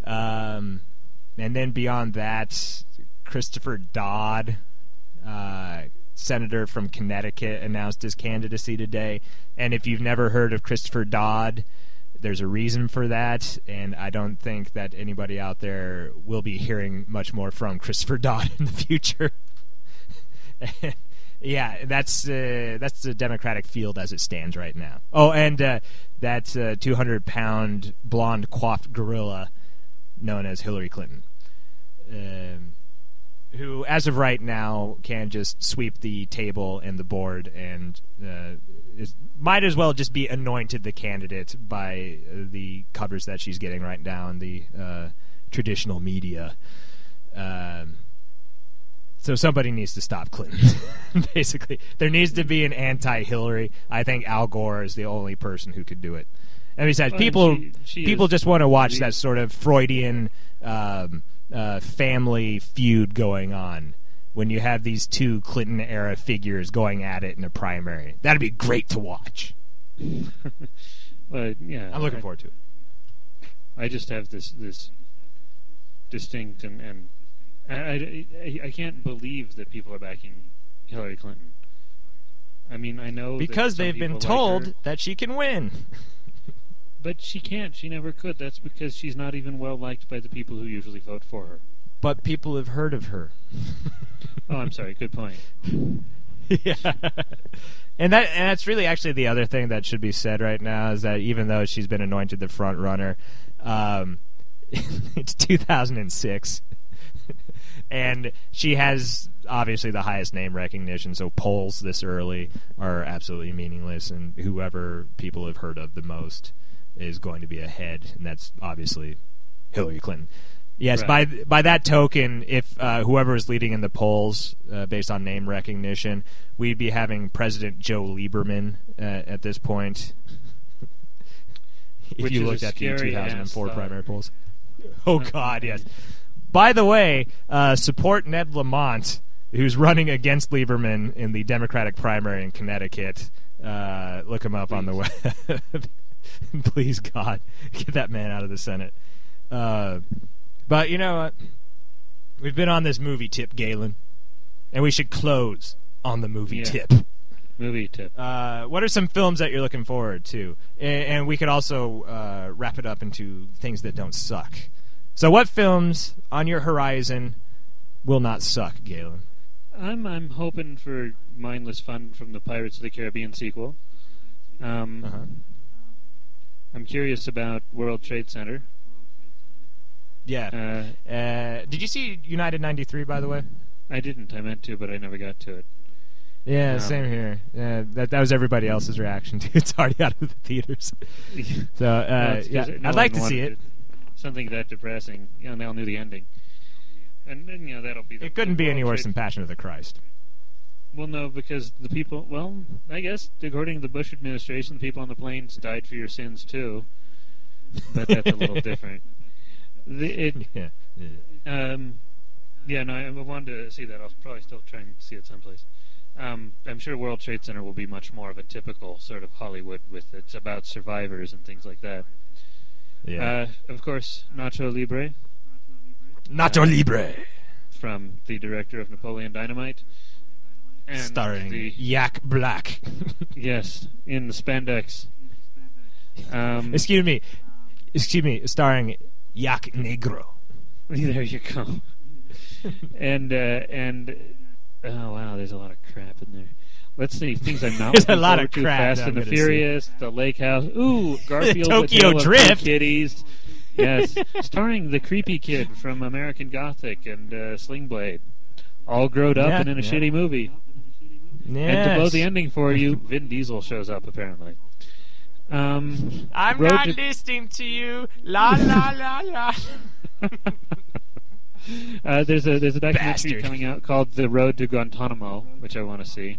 Um, and then beyond that, Christopher Dodd, uh, senator from Connecticut, announced his candidacy today. And if you've never heard of Christopher Dodd, there's a reason for that, and I don't think that anybody out there will be hearing much more from Christopher Dodd in the future. yeah, that's uh, that's the Democratic field as it stands right now. Oh, and uh, that uh, 200 pound blonde coiffed gorilla known as Hillary Clinton, um, who, as of right now, can just sweep the table and the board and uh, is, might as well just be anointed the candidate by the covers that she's getting right now in the uh, traditional media. Um, so somebody needs to stop Clinton. Basically, there needs to be an anti-Hillary. I think Al Gore is the only person who could do it. And besides, Well, people she- she people just want to watch that sort of Freudian um, uh, family feud going on when you have these two Clinton era figures going at it in a primary. That'd be great to watch. But yeah, I'm looking I, forward to it. I just have this this distinct and and I, I, I- can't believe that people are backing Hillary Clinton. I mean, I know Because they've been like told her, that she can win. but she can't. She never could. That's because she's not even well liked by the people who usually vote for her. But people have heard of her. Oh, I'm sorry. Good point. yeah. And that and that's really actually the other thing that should be said right now is that even though she's been anointed the front runner, um, it's 2006, and she has obviously the highest name recognition. So polls this early are absolutely meaningless, and whoever people have heard of the most is going to be ahead, and that's obviously Hillary Clinton. Yes, Right. by by that token, if uh, whoever is leading in the polls uh, based on name recognition, we'd be having President Joe Lieberman uh, at this point. if Which you looked at the 2004 ass primary polls. Oh God, yes. By the way, uh, support Ned Lamont, who's running against Lieberman in the Democratic primary in Connecticut. Uh, look him up on the web. Please, God, get that man out of the Senate. Uh, but you know what? We've been on this movie tip, Galen, and we should close on the movie Yeah. tip. Movie tip. Uh, what are some films that you're looking forward to? And, and we could also uh, wrap it up into things that don't suck. So, what films on your horizon will not suck, Galen? I'm I'm hoping for mindless fun from the Pirates of the Caribbean sequel. Um, Uh-huh. I'm curious about World Trade Center. Yeah. Uh, Uh, did you see United '93, by the way? I didn't. I meant to, but I never got to it. Yeah, Um, same here. That that was everybody else's reaction to. it. It's already out of the theaters. So, uh, 'cause yeah, no I'd like to see it. Something that depressing. You know, they all knew the ending. And then, you know, that'll be the It couldn't be any worse than Passion of the Christ. Well, no, because the people. Well, I guess according to the Bush administration, the people on the planes died for your sins too. But that's a little different. The, it, yeah. um, yeah, no, I I wanted to see that. I'll probably still try and see it someplace. Um, I'm sure World Trade Center will be much more of a typical sort of Hollywood with it's about survivors and things like that. Yeah. Uh, of course, Nacho Libre. Nacho Libre, from the director of Napoleon Dynamite. And starring the, Yak Black. yes, in the spandex. Um, excuse me, excuse me, starring Yak Negro. there you go. and uh, and oh wow, there's a lot of crap in there. Let's see things I'm not There's a lot of crap Fast and the gonna see. Furious, The Lake House. Ooh, Garfield, Tokyo A Tale of Two Drift. Kitties. Yes, starring the creepy kid from American Gothic and uh, Sling Blade, all grown up Yeah, and in a yeah. shitty movie. Yes. And to blow the ending for you, Vin Diesel shows up apparently. Um, I'm Road not to- listening to you. La la la la. uh, there's a there's a documentary Bastard. coming out called The Road to Guantanamo, which I want to see.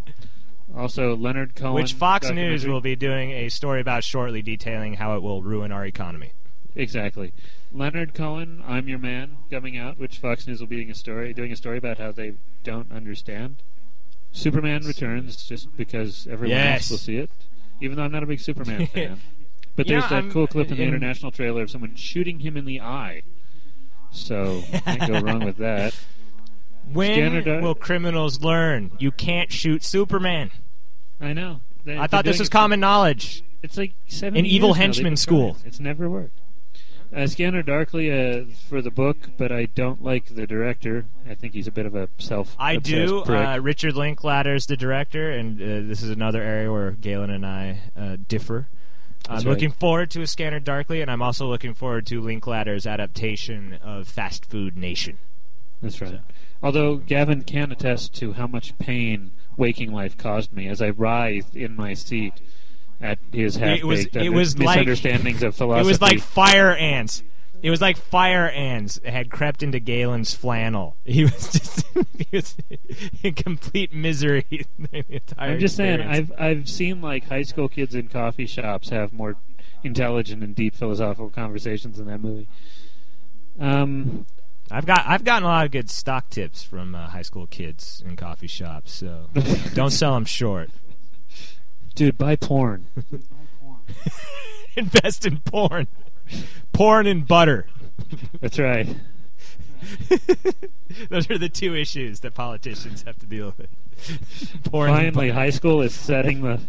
Also, Leonard Cohen, Which Fox News will be doing a story about shortly, detailing how it will ruin our economy. exactly. Leonard Cohen, I'm Your Man, coming out, which Fox News will be doing a story doing a story about how they don't understand. Superman returns just because everyone Yes. else will see it, even though I'm not a big Superman fan. But there's know, that I'm- cool clip in the in- international trailer of someone shooting him in the eye. So can't go wrong with that. When Scanner will criminals learn you can't shoot Superman? I know. They- I thought this was common knowledge. It's like seven. In Evil Henchman School. It's never worked. Uh, Scanner Darkly uh, for the book, but I don't like the director. I think he's a bit of a self. I do. Uh, Richard Linklater is the director, and uh, this is another area where Galen and I uh, differ. I'm right. looking forward to A Scanner Darkly, and I'm also looking forward to Linklater's adaptation of Fast Food Nation. That's right. Although Gavin can attest to how much pain waking life caused me as I writhed in my seat at his It was- it was like- misunderstandings of philosophy. It was like fire ants. It was like fire ants had crept into Galen's flannel. He was just he was in complete misery. the entire I'm just saying. I've I've seen like high school kids in coffee shops have more intelligent and deep philosophical conversations in that movie. Um, I've got I've gotten a lot of good stock tips from uh, high school kids in coffee shops. So you know, don't sell them short. Dude, buy porn. Invest in porn, porn and butter. That's right. Those are the two issues that politicians have to deal with. Porn and Finally, high school is setting the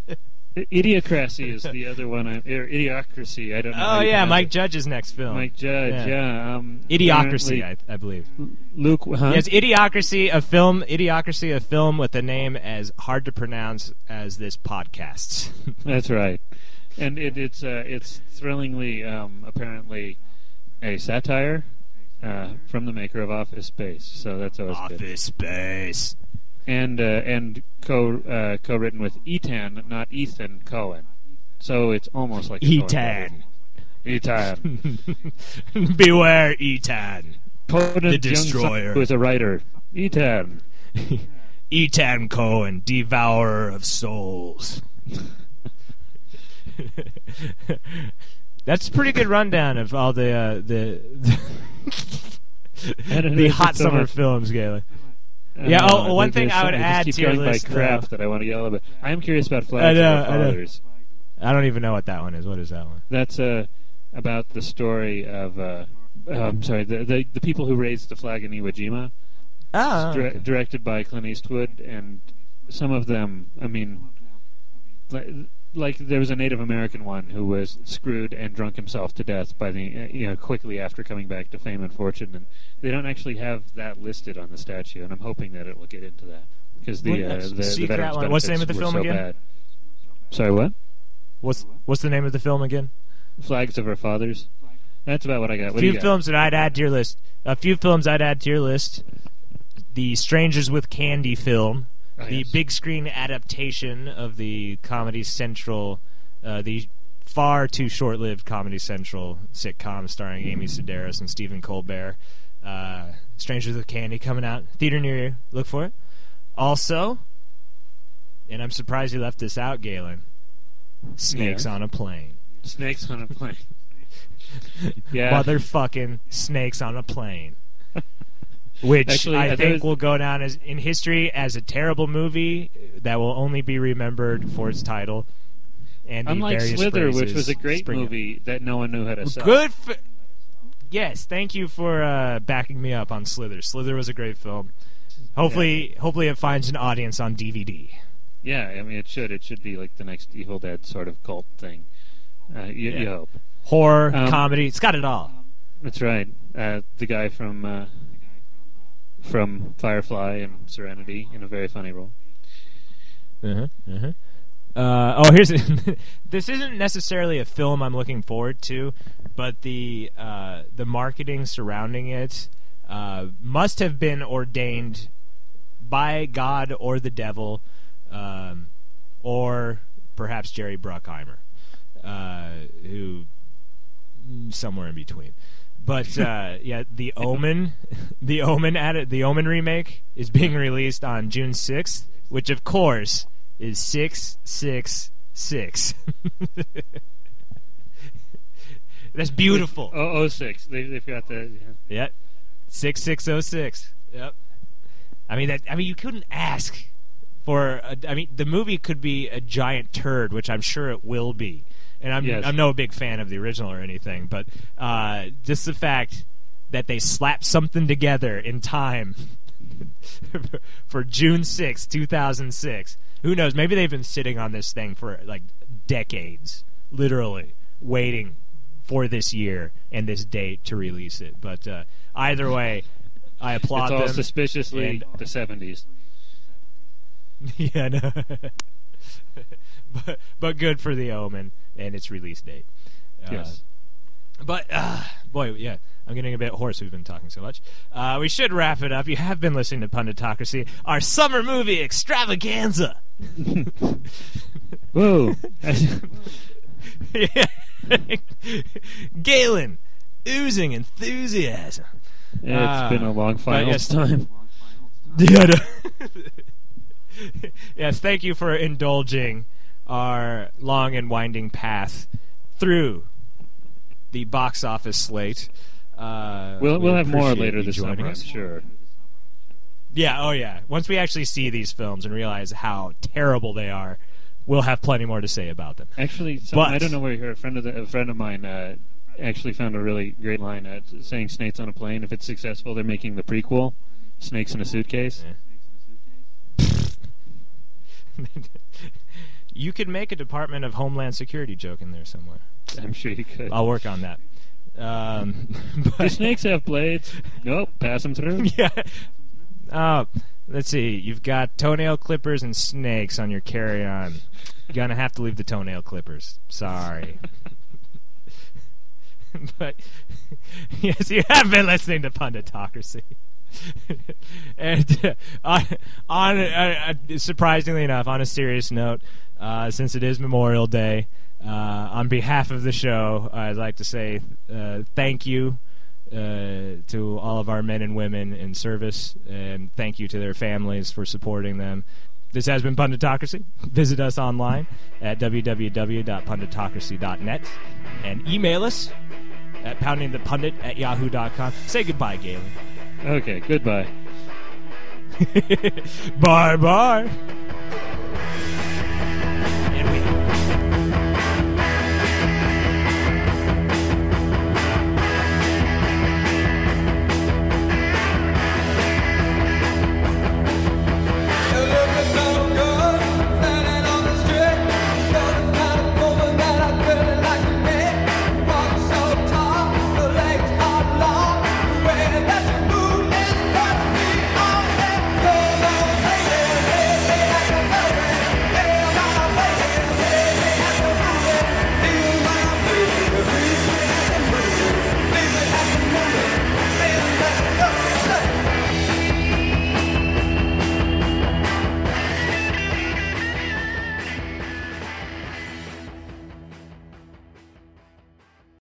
butter. Idiocracy is the other one. I, or idiocracy. I don't know. oh yeah, Mike it. Judge's next film. Mike Judge. Yeah. Yeah. um, Idiocracy, I, I believe. Luke. Huh? Yes, Idiocracy, a film. Idiocracy, a film with a name as hard to pronounce as this podcast. That's right. And it, it's uh, it's thrillingly um, apparently a satire uh, from the maker of Office Space. So that's always good. Office Space. And uh, and co uh, co-written with Etan, not Ethan Cohen. So it's almost like a Coen Etan. brothers. Etan. Beware, Etan. Potent The Destroyer. who is a writer. Etan. Etan Cohen, devourer of souls. That's a pretty good rundown of all the uh, the I the hot so summer films, Galen. Uh, Yeah, oh, one there- thing I would add just to keep your going list, by crap uh, that I want to yell about. I am curious about I Flags know, of Our I know. Fathers. I don't even know what that one is. What is that one? That's uh, about the story of. Uh, um, sorry, the, the the people who raised the flag in Iwo Jima. Oh, Dir- okay. Directed by Clint Eastwood, and some of them. I mean, like, there was a Native American one who was screwed and drunk himself to death by the uh, you know quickly after coming back to fame and fortune, and they don't actually have that listed on the statue, and I'm hoping that it will get into that because the uh, the, the veterans one. What's the name of the film so again? Bad. Sorry, what? What's what's the name of the film again? Flags of Our Fathers. That's about what I got. A What you few got? films that I'd add to your list. A few films I'd add to your list. The Strangers with Candy film, Oh, the yes. big screen adaptation of the Comedy Central, uh, the far too short-lived Comedy Central sitcom starring Amy Sedaris and Stephen Colbert. Uh, Strangers with Candy coming out theater near you. Look for it. Also, and I'm surprised you left this out, Galen. Snakes Yes. on a plane. Snakes on a plane. yeah. motherfucking snakes on a plane. Which Actually, I think will go down as in history as a terrible movie that will only be remembered for its title and the Unlike Slither, which was a great spring movie that no one knew how to sell. Good. F- yes, thank you for uh, backing me up on Slither. Slither was a great film. Hopefully, hopefully it finds an audience on DVD. Yeah, I mean, it should. It should be like the next Evil Dead sort of cult thing. Uh, you, Yeah. you hope. Horror, Um, comedy, it's got it all. That's right. Uh, the guy from uh, from Firefly and Serenity in a very funny role. Uh-huh, uh-huh. Uh, oh, here's this isn't necessarily a film I'm looking forward to, but the uh, the marketing surrounding it uh, must have been ordained by God or the devil, um, or perhaps Jerry Bruckheimer, uh, who somewhere in between. But uh, yeah, the Omen, the Omen at the Omen remake is being released on June sixth, which of course is six six six. That's beautiful. Oh, oh six. They they forgot the. Yeah. Yep, six six oh six. Yep. I mean that. I mean you couldn't ask for. A, I mean the movie could be a giant turd, which I'm sure it will be. And I'm Yes. I'm no big fan of the original or anything, but uh, just the fact that they slapped something together in time for June sixth, two 2006. Who knows? Maybe they've been sitting on this thing for like decades, literally waiting for this year and this date to release it. But uh, either way, I applaud It's all them. suspiciously and- the seventies. yeah, no. but but good for the Omen and its release date. Uh, Yes. But uh, boy, yeah, I'm getting a bit hoarse. We've been talking so much. Uh, we should wrap it up. You have been listening to Punditocracy, our summer movie extravaganza. Whoa! Yeah. Galen, oozing enthusiasm. Yeah, it's Ah, been a long finals yes. time. Yeah, yes, thank you for indulging our long and winding path through the box office slate. Uh, We'll we we'll have more later this summer, I'm sure. Yeah, oh yeah. Once we actually see these films and realize how terrible they are, we'll have plenty more to say about them. Actually, some, But- I don't know where you heard. A friend of the, a friend of mine uh, actually found a really great line uh, saying "Snakes on a plane." If it's successful, they're making the prequel, "Snakes in a Suitcase." you could make a Department of Homeland Security joke in there somewhere. I'm sure you could. I'll work on that. Um, Do snakes have blades? Nope. Pass them through. yeah. Oh, let's see. You've got toenail clippers and snakes on your carry-on. You're gonna have to leave the toenail clippers. Sorry. but yes, you have been listening to Punditocracy. and uh, on, on uh, uh, surprisingly enough, on a serious note, uh, since it is Memorial Day, uh, on behalf of the show, I'd like to say uh, thank you uh, to all of our men and women in service, and thank you to their families for supporting them. This has been Punditocracy. Visit us online at www.punditocracy.net and email us at poundingthepundit at yahoo.com. Say goodbye, Galen. Okay. Goodbye. bye bye.